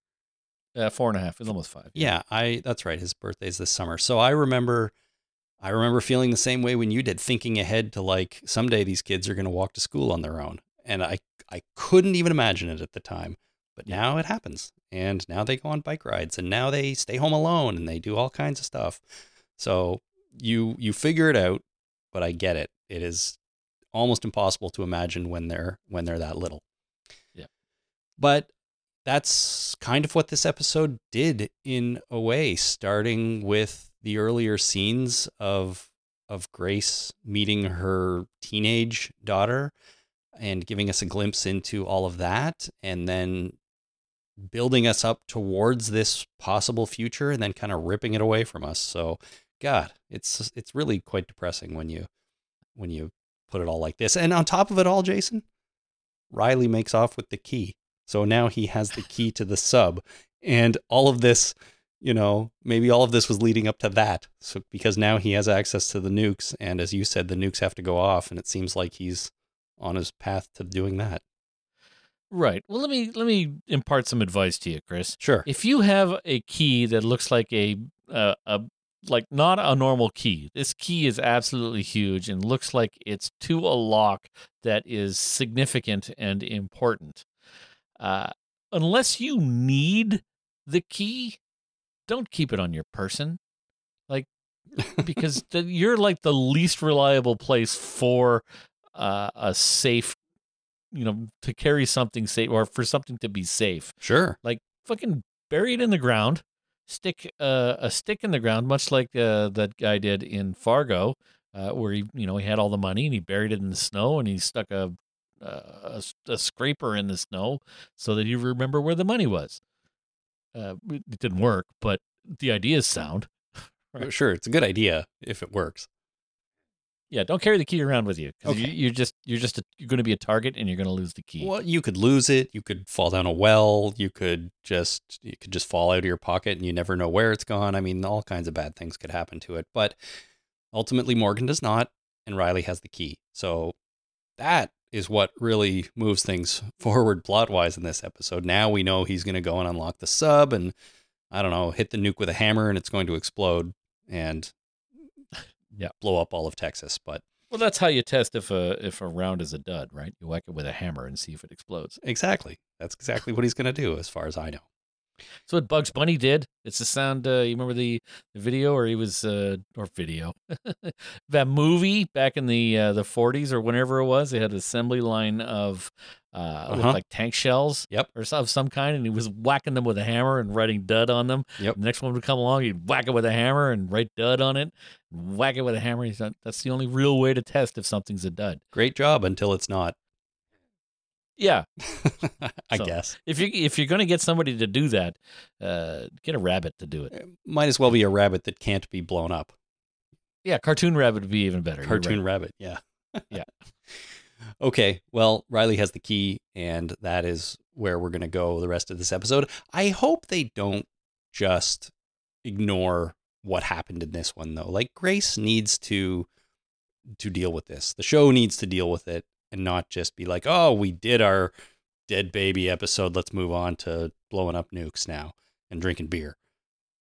Uh, four and a half. It's almost five.
Yeah, I that's right. His birthday's this summer. So I remember I remember feeling the same way when you did, thinking ahead to like someday these kids are going to walk to school on their own. And I I couldn't even imagine it at the time. But now it happens. And now they go on bike rides and now they stay home alone and they do all kinds of stuff. So you you figure it out, but I get it. It is almost impossible to imagine when they're when they're that little.
Yeah.
But that's kind of what this episode did in a way, starting with the earlier scenes of of Grace meeting her teenage daughter and giving us a glimpse into all of that and then building us up towards this possible future and then kind of ripping it away from us. So god, it's it's really quite depressing when you when you put it all like this. And on top of it all, Jason, Riley makes off with the key. So now he has the key to the sub. And all of this, you know, maybe all of this was leading up to that. So because now he has access to the nukes. And as you said, the nukes have to go off. And it seems like he's on his path to doing that.
Right. Well, let me let me impart some advice to you, Chris.
Sure.
If you have a key that looks like a uh, a like not a normal key, this key is absolutely huge and looks like it's to a lock that is significant and important. Uh, unless you need the key, don't keep it on your person. Like because the, you're like the least reliable place for uh, a safe, you know, to carry something safe or for something to be safe.
Sure.
Like fucking bury it in the ground, stick uh, a stick in the ground, much like uh, that guy did in Fargo, uh, where he, you know, he had all the money and he buried it in the snow and he stuck a uh, a, a scraper in the snow so that you remember where the money was. Uh, it didn't work, but the idea is sound. Right.
Sure. It's a good idea if it works.
Yeah, don't carry the key around with you. 'cause you,
Okay.
you're just you're just a, you're going to be a target, and you're going to lose the key.
Well, you could lose it. You could fall down a well. You could just you could just fall out of your pocket and you never know where it's gone. I mean, all kinds of bad things could happen to it. But ultimately, Morgan does not, and Riley has the key. So that is what really moves things forward plot wise in this episode. Now we know he's going to go and unlock the sub, and I don't know, hit the nuke with a hammer, and it's going to explode and
Yeah.
blow up all of Texas. But
Well, that's how you test if a if a round is a dud, right? You whack it with a hammer and see if it explodes.
exactly, that's exactly what he's going to do, as far as I know.
So what Bugs Bunny did, it's the sound. Uh, you remember the, the video, or he was, uh, or video, that movie back in the uh, the 40s or whenever it was. They had an assembly line of uh,
Uh-huh.
like tank shells,
Yep.
or some- of some kind, and he was whacking them with a hammer and writing "dud" on them.
Yep.
The next one would come along, he'd whack it with a hammer and write "dud" on it. Whack it with a hammer. He's not, that's the only real way to test if something's a dud.
Great job until it's not.
Yeah,
I
So-
guess.
if you if you're going to get somebody to do that, uh, get a rabbit to do it.
Might as well be a rabbit that can't be blown up.
Yeah, cartoon rabbit would be even better.
Cartoon
right.
rabbit, yeah.
Yeah.
okay, well, Riley has the key, and that is where we're going to go the rest of this episode. I hope they don't just ignore what happened in this one, though. Like, Grace needs to to deal with this. The show needs to deal with it and not just be like, oh, we did our dead baby episode. Let's move on to blowing up nukes now and drinking beer,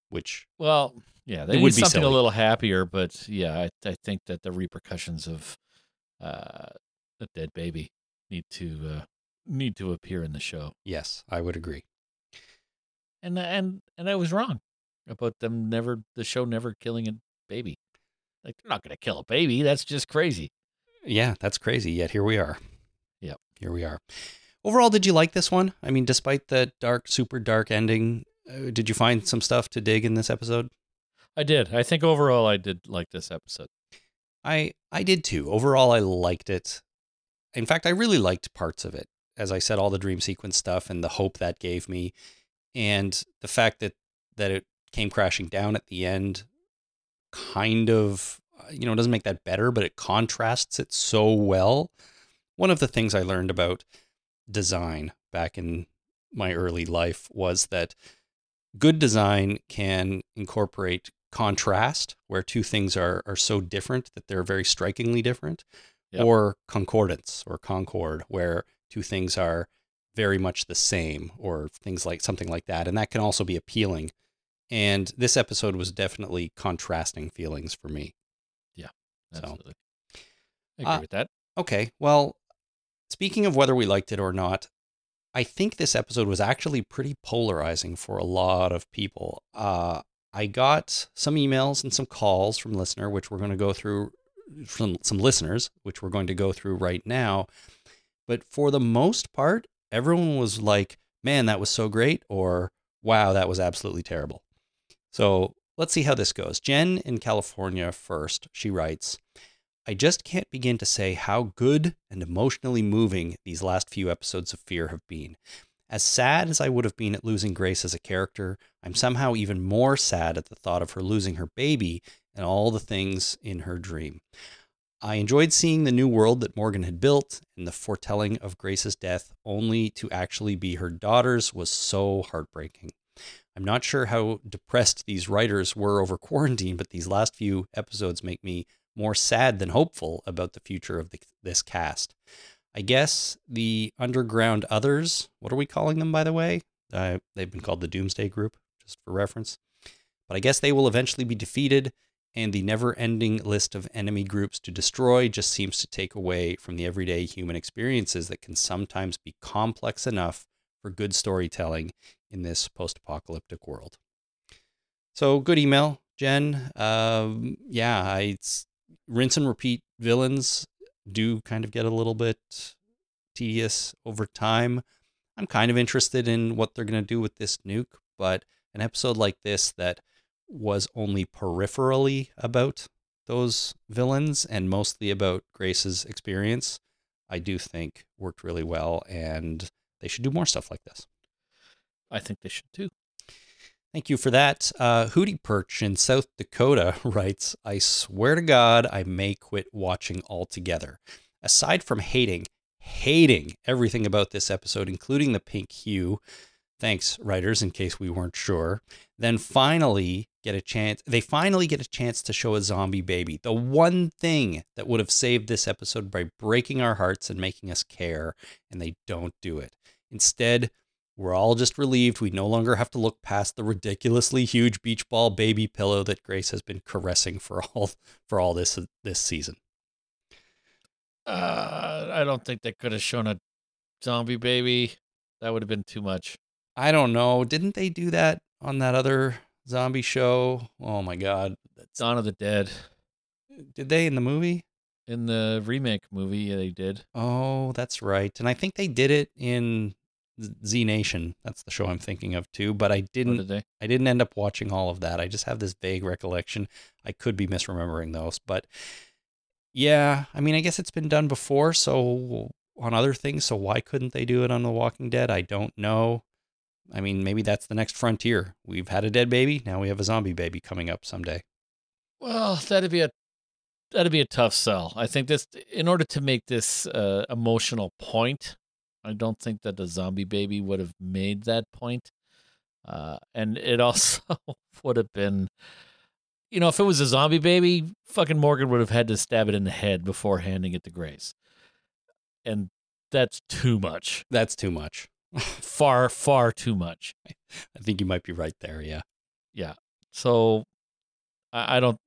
which
Well, yeah, they
would be
something
silly.
a little happier, but yeah, I, I think that the repercussions of uh, a dead baby need to uh, need to appear in the show.
yes, I would agree.
And and and I was wrong about them never the show never killing a baby. Like they're not going to kill a baby. That's just crazy.
Yeah, that's crazy. Yet here we are.
Yep.
Here we are. Overall, did you like this one? I mean, despite the dark, super dark ending, uh, did you find some stuff to dig in this episode?
I did. I think overall I did like this episode.
I I did too. Overall, I liked it. In fact, I really liked parts of it. As I said, all the dream sequence stuff and the hope that gave me, and the fact that that it came crashing down at the end, kind of you know it doesn't make that better, but it contrasts it so well. One of the things I learned about design back in my early life was that good design can incorporate contrast where two things are are so different that they're very strikingly different
Yep.
or concordance or concord where two things are very much the same or things like something like that and that can also be appealing and this episode was definitely contrasting feelings for me So,
Absolutely. I agree
uh,
with that.
Okay. Well, speaking of whether we liked it or not, I think this episode was actually pretty polarizing for a lot of people. Uh, I got some emails and some calls from listener, which we're going to go through from some listeners, which we're going to go through right now. But for the most part, everyone was like, "Man, that was so great," or "Wow, that was absolutely terrible." So let's see how this goes. Jen in California first. She writes. I just can't begin to say how good and emotionally moving these last few episodes of Fear have been. As sad as I would have been at losing Grace as a character, I'm somehow even more sad at the thought of her losing her baby and all the things in her dream. I enjoyed seeing the new world that Morgan had built, and the foretelling of Grace's death only to actually be her daughter's was so heartbreaking. I'm not sure how depressed these writers were over quarantine, but these last few episodes make me more sad than hopeful about the future of the, this cast. I guess the underground others, what are we calling them, by the way? Uh, they've been called the Doomsday Group, just for reference. But I guess they will eventually be defeated, and the never ending list of enemy groups to destroy just seems to take away from the everyday human experiences that can sometimes be complex enough for good storytelling in this post apocalyptic world. So, good email, Jen. Um, yeah, I rinse and repeat villains do kind of get a little bit tedious over time. I'm kind of interested in what they're going to do with this nuke, but an episode like this that was only peripherally about those villains and mostly about Grace's experience, I do think worked really well, and they should do more stuff like this.
I think they should too.
Thank you for that. Uh, Hootie Perch in South Dakota writes I swear to God, I may quit watching altogether. Aside from hating, hating everything about this episode, including the pink hue. Thanks, writers, in case we weren't sure. Then finally get a chance. They finally get a chance to show a zombie baby. The one thing that would have saved this episode by breaking our hearts and making us care, and they don't do it. Instead, we're all just relieved we no longer have to look past the ridiculously huge beach ball baby pillow that Grace has been caressing for all for all this this season.
Uh, I don't think they could have shown a zombie baby. That would have been too much.
I don't know. Didn't they do that on that other zombie show? Oh my god.
Dawn of the Dead.
Did they in the movie?
In the remake movie, yeah, they did.
Oh, that's right. And I think they did it in Z Nation. That's the show I'm thinking of too, but I didn't
did?
I didn't end up watching all of that. I just have this vague recollection. I could be misremembering those, but yeah, I mean, I guess it's been done before, so on other things, so why couldn't they do it on The Walking Dead? I don't know. I mean, maybe that's the next frontier. We've had a dead baby, now we have a zombie baby coming up someday.
Well, that'd be a that'd be a tough sell. I think this in order to make this uh, emotional point, I don't think that the zombie baby would have made that point. Uh, and it also would have been, you know, if it was a zombie baby, fucking Morgan would have had to stab it in the head before handing it to Grace, and that's too much,
That's too much.
far, far too much.
I think you might be right there, yeah. Yeah.
So, I, I don't.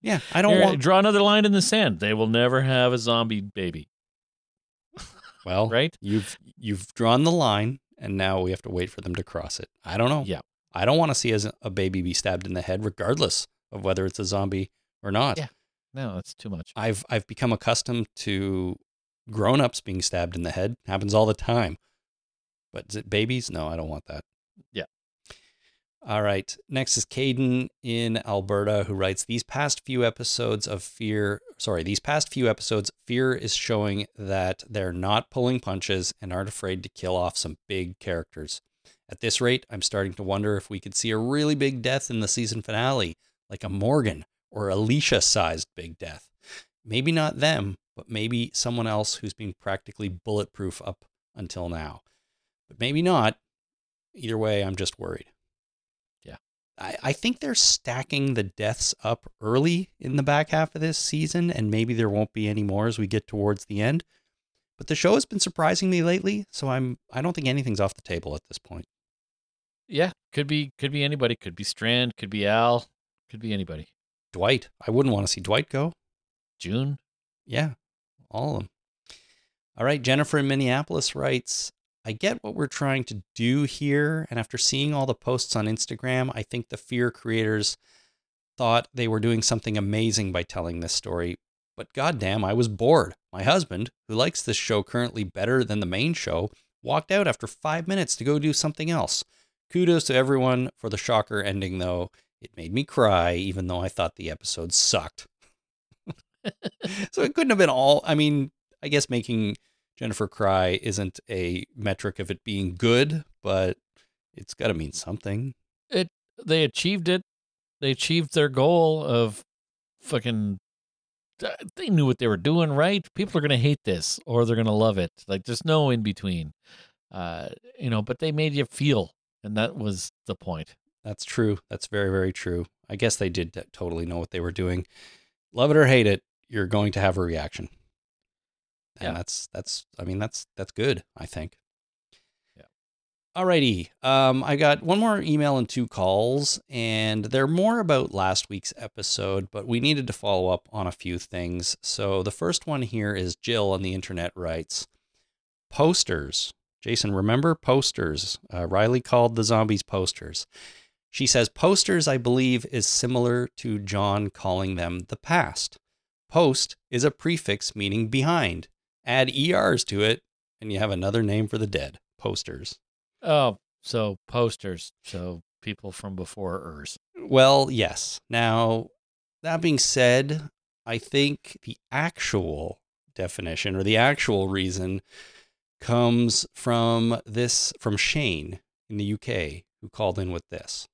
Yeah, I don't want
draw another line in the sand. They will never have a zombie baby,
well,
right?
You've you've drawn the line, and now we have to wait for them to cross it. I don't know.
Yeah.
I don't want to see as a baby be stabbed in the head, regardless of whether it's a zombie or not.
Yeah. No, that's too much.
I've I've become accustomed to grown-ups being stabbed in the head. Happens all the time. But is it babies? No, I don't want that. All right. Next is Caden in Alberta who writes These past few episodes of Fear, sorry, these past few episodes, Fear is showing that they're not pulling punches and aren't afraid to kill off some big characters. At this rate, I'm starting to wonder if we could see a really big death in the season finale, like a Morgan or Alicia sized big death. Maybe not them, but maybe someone else who's been practically bulletproof up until now. But maybe not. Either way, I'm just worried. I, I think they're stacking the deaths up early in the back half of this season, and maybe there won't be any more as we get towards the end. But the show has been surprising me lately, so I'm I don't think anything's off the table at this point.
Yeah, could be could be anybody. Could be Strand. Could be Al. Could be anybody.
Dwight, I wouldn't want to see Dwight go.
June.
Yeah, all of them. All right, Jennifer in Minneapolis writes I get what we're trying to do here, and after seeing all the posts on Instagram, I think the Fear creators thought they were doing something amazing by telling this story. But goddamn, I was bored. My husband, who likes this show currently better than the main show, walked out after five minutes to go do something else. Kudos to everyone for the shocker ending, though. It made me cry, even though I thought the episode sucked. so it couldn't have been all. I mean, I guess making Jennifer cry isn't a metric of it being good, but it's got to mean something.
It They achieved it. They achieved their goal of fucking. They knew what they were doing, right? People are gonna hate this or they're gonna love it. Like there's no in between. Uh, you know, but they made you feel, and that was the point.
That's true. That's very, very true. I guess they did totally know what they were doing. Love it or hate it, you're going to have a reaction. And
Yeah.
that's that's I mean that's that's good, I think.
Yeah.
Alrighty. Um I got one more email and two calls, and they're more about last week's episode, but we needed to follow up on a few things. So the first one here is Jill on the internet writes posters. Jason, remember posters? Uh, Riley called the zombies posters. She says posters, I believe, is similar to John calling them the past. Post is a prefix meaning behind. Add ERs to it, and you have another name for the dead. Posters.
Oh, so posters. So people from before ERS.
Well, yes. Now, that being said, I think the actual definition or the actual reason comes from this from Shane in the UK who called in with this.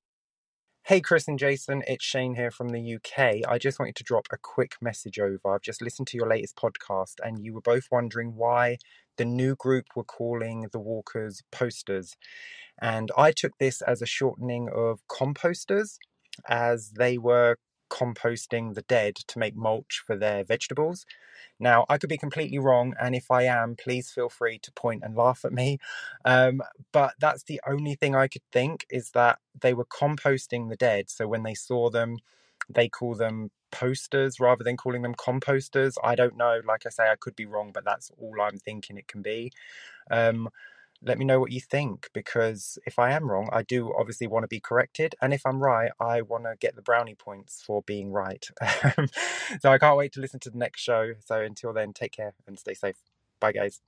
Hey, Chris and Jason, it's Shane here from the UK. I just wanted to drop a quick message over. I've just listened to your latest podcast, and you were both wondering why the new group were calling the Walkers posters. And I took this as a shortening of composters, as they were composting the dead to make mulch for their vegetables. Now, I could be completely wrong, and if I am, please feel free to point and laugh at me. Um, but that's the only thing I could think is that they were composting the dead. So when they saw them, they call them posters rather than calling them composters. I don't know. Like I say, I could be wrong, but that's all I'm thinking it can be. Um, let me know what you think because if I am wrong, I do obviously want to be corrected. And if I'm right, I want to get the brownie points for being right. so I can't wait to listen to the next show. So until then, take care and stay safe. Bye, guys.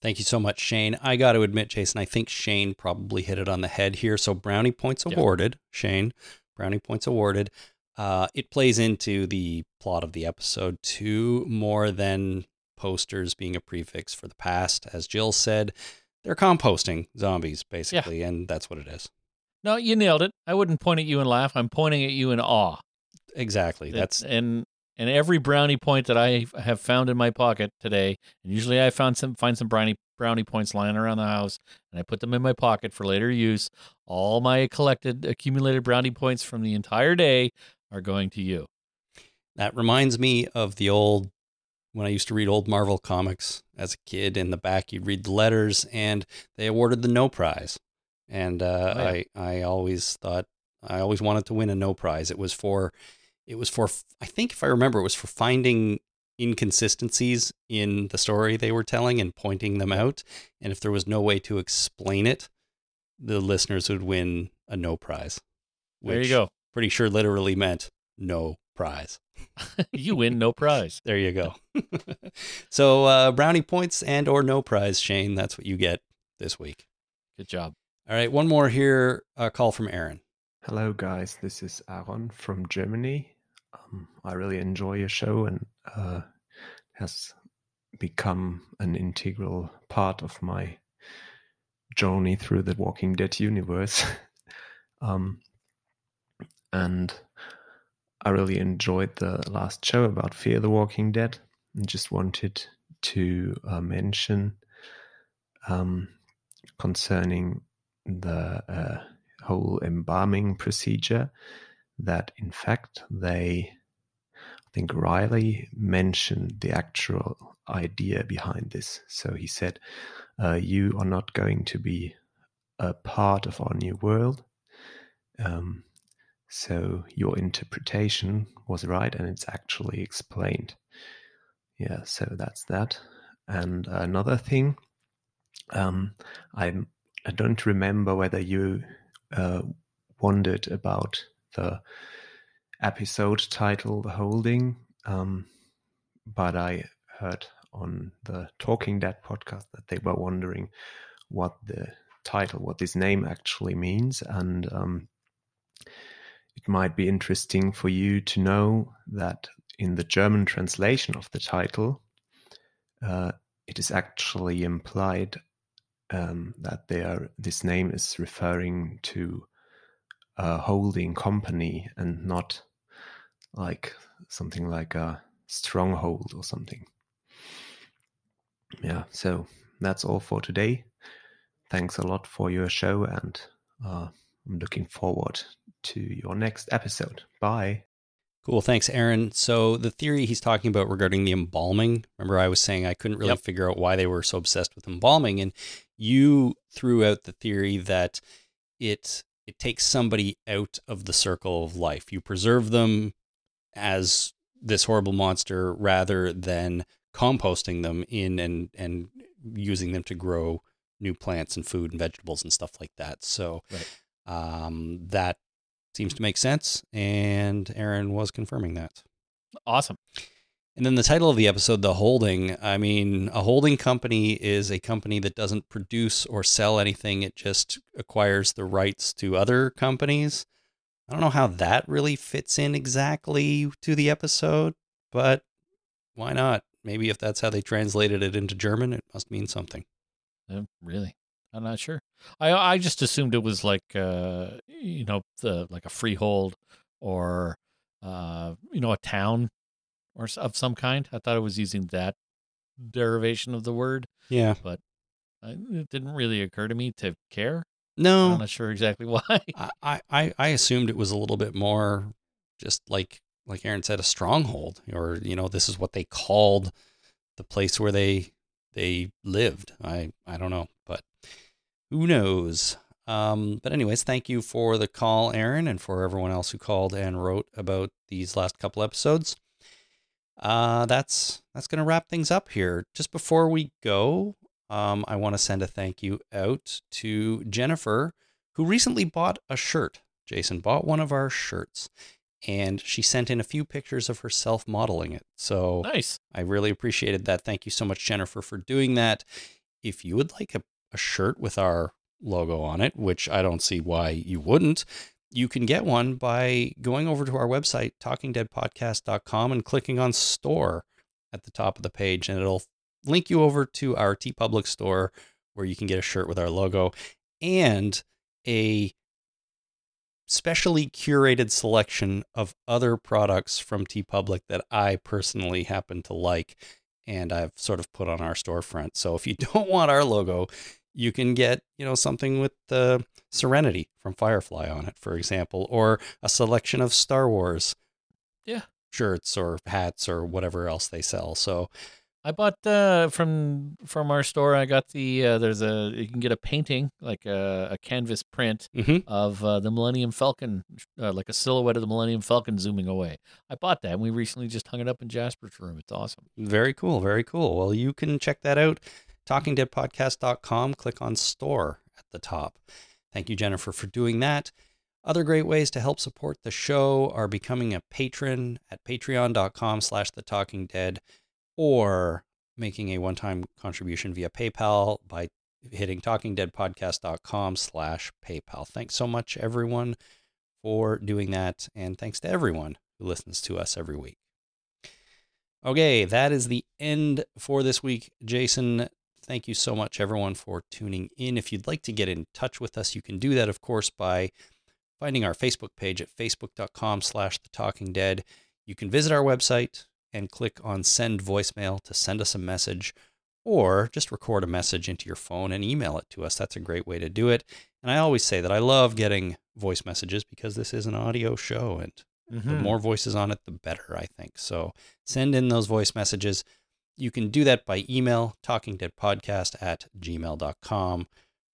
Thank you so much, Shane. I got to admit, Jason, I think Shane probably hit it on the head here. So brownie points
Yeah.
awarded, Shane. Brownie points awarded. Uh, it plays into the plot of the episode too, more than posters being a prefix for the past. As Jill said, they're composting zombies, basically, and that's what it is.
No, you nailed it. I wouldn't point at you and laugh. I'm pointing at you in awe.
Exactly. That's
and and every brownie point that I have found in my pocket today, and usually I found some find some brownie brownie points lying around the house, and I put them in my pocket for later use. All my collected accumulated brownie points from the entire day are going to you.
That reminds me of the old when I used to read old Marvel comics as a kid. In the back, you'd read the letters, and they awarded the No Prize. And uh,
Oh, yeah.
I, I always thought I always wanted to win a No Prize. It was for, it was for. I think if I remember, it was for finding inconsistencies in the story they were telling and pointing them out. And if there was no way to explain it, the listeners would win a No Prize.
There you go.
Pretty sure literally meant no prize.
You win no prize.
There you go. so uh, brownie points and or no prize, Shane. That's what you get this week.
Good job.
All right, one more here. A call from Aaron.
Hello, guys. This is Aaron from Germany. Um, I really enjoy your show and uh, has become an integral part of my journey through the Walking Dead universe. um, and I really enjoyed the last show about Fear the Walking Dead and just wanted to uh, mention um, concerning the uh, whole embalming procedure that in fact they I think Riley mentioned the actual idea behind this. So he said, uh, "You are not going to be a part of our new world." Um, so your interpretation was right, and it's actually explained. Yeah, so that's that. And another thing, um, I'm I don't remember whether you uh, wondered about the episode title, The Holding, um, but I heard on the Talking Dead podcast that they were wondering what the title, what this name actually means, and um, it might be interesting for you to know that in the German translation of the title, uh, it is actually implied um, that they are, this name is referring to a holding company and not like something like a stronghold or something. Yeah, so that's all for today. Thanks a lot for your show, and uh, I'm looking forward to your next episode. Bye.
Cool. Thanks, Aaron. So the theory he's talking about regarding the embalming, remember I was saying I couldn't really
Yep.
figure out why they were so obsessed with embalming. And you threw out the theory that it it takes somebody out of the circle of life. You preserve them as this horrible monster rather than composting them in and and using them to grow new plants and food and vegetables and stuff like that. So
Right.
um, that seems to make sense, and Aaron was confirming that.
Awesome.
And then the title of the episode, The Holding. I mean, a holding company is a company that doesn't produce or sell anything, it just acquires the rights to other companies. I don't know how that really fits in exactly to the episode, but why not? Maybe if that's how they translated it into German, it must mean something.
Uh, really, I'm not sure. I I just assumed it was like uh you know the like a freehold or uh you know a town or of some kind. I thought it was using that derivation of the word.
Yeah.
I, it didn't really occur to me to care.
No,
I'm not sure exactly why.
I, I, I assumed it was a little bit more just like like Aaron said, a stronghold, or you know, this is what they called the place where they they lived. I I don't know, but who knows? Um, but anyways, thank you for the call, Aaron, and for everyone else who called and wrote about these last couple episodes. Uh, that's that's gonna wrap things up here. Just before we go, um, I want to send a thank you out to Jennifer, who recently bought a shirt. Jason bought one of our shirts, and she sent in a few pictures of herself modeling it. So
Nice.
I really appreciated that. Thank you so much, Jennifer, for doing that. If you would like a, a shirt with our logo on it, which I don't see why you wouldn't, you can get one by going over to our website, talkingdeadpodcast.com, and clicking on store at the top of the page, and it'll link you over to our TeePublic store where you can get a shirt with our logo and a specially curated selection of other products from TeePublic that I personally happen to like and I've sort of put on our storefront. So if you don't want our logo, you can get, you know, something with the Serenity from Firefly on it, for example, or a selection of Star Wars
Yeah.
shirts or hats or whatever else they sell. So
I bought uh, from from our store. I got the uh, there's a you can get a painting like a, a canvas print
mhm.
of uh, the Millennium Falcon, uh, like a silhouette of the Millennium Falcon zooming away. I bought that. and We recently just hung it up in Jasper's room. It's awesome.
Very cool. Very cool. Well, you can check that out. TalkingDeadPodcast.com. Click on store at the top. Thank you, Jennifer, for doing that. Other great ways to help support the show are becoming a patron at patreon.com slash the talking dead or making a one-time contribution via PayPal by hitting talkingdeadpodcast.com slash PayPal. Thanks so much, everyone, for doing that. And thanks to everyone who listens to us every week. Okay, that is the end for this week. Jason, thank you so much, everyone, for tuning in. If you'd like to get in touch with us, you can do that, of course, by finding our Facebook page at facebook.com slash the talking dead. You can visit our website and click on send voicemail to send us a message or just record a message into your phone and email it to us. That's a great way to do it. And I always say that I love getting voice messages because this is an audio show and the
Hmm.
more voices on it, the better, I think. So send in those voice messages. You can do that by email, talkingdeadpodcast at gmail.com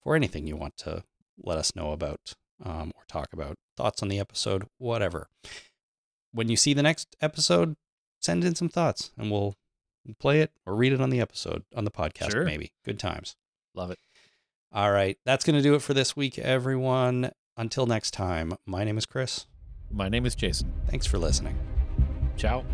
for anything you want to let us know about um, or talk about, thoughts on the episode, whatever. When you see the next episode, send in some thoughts and we'll play it or read it on the episode, on the podcast,
Sure.
maybe. Good times.
Love it.
All right. That's going to do it for this week, everyone. Until next time, my name is Chris.
My name is Jason.
Thanks for listening.
Ciao.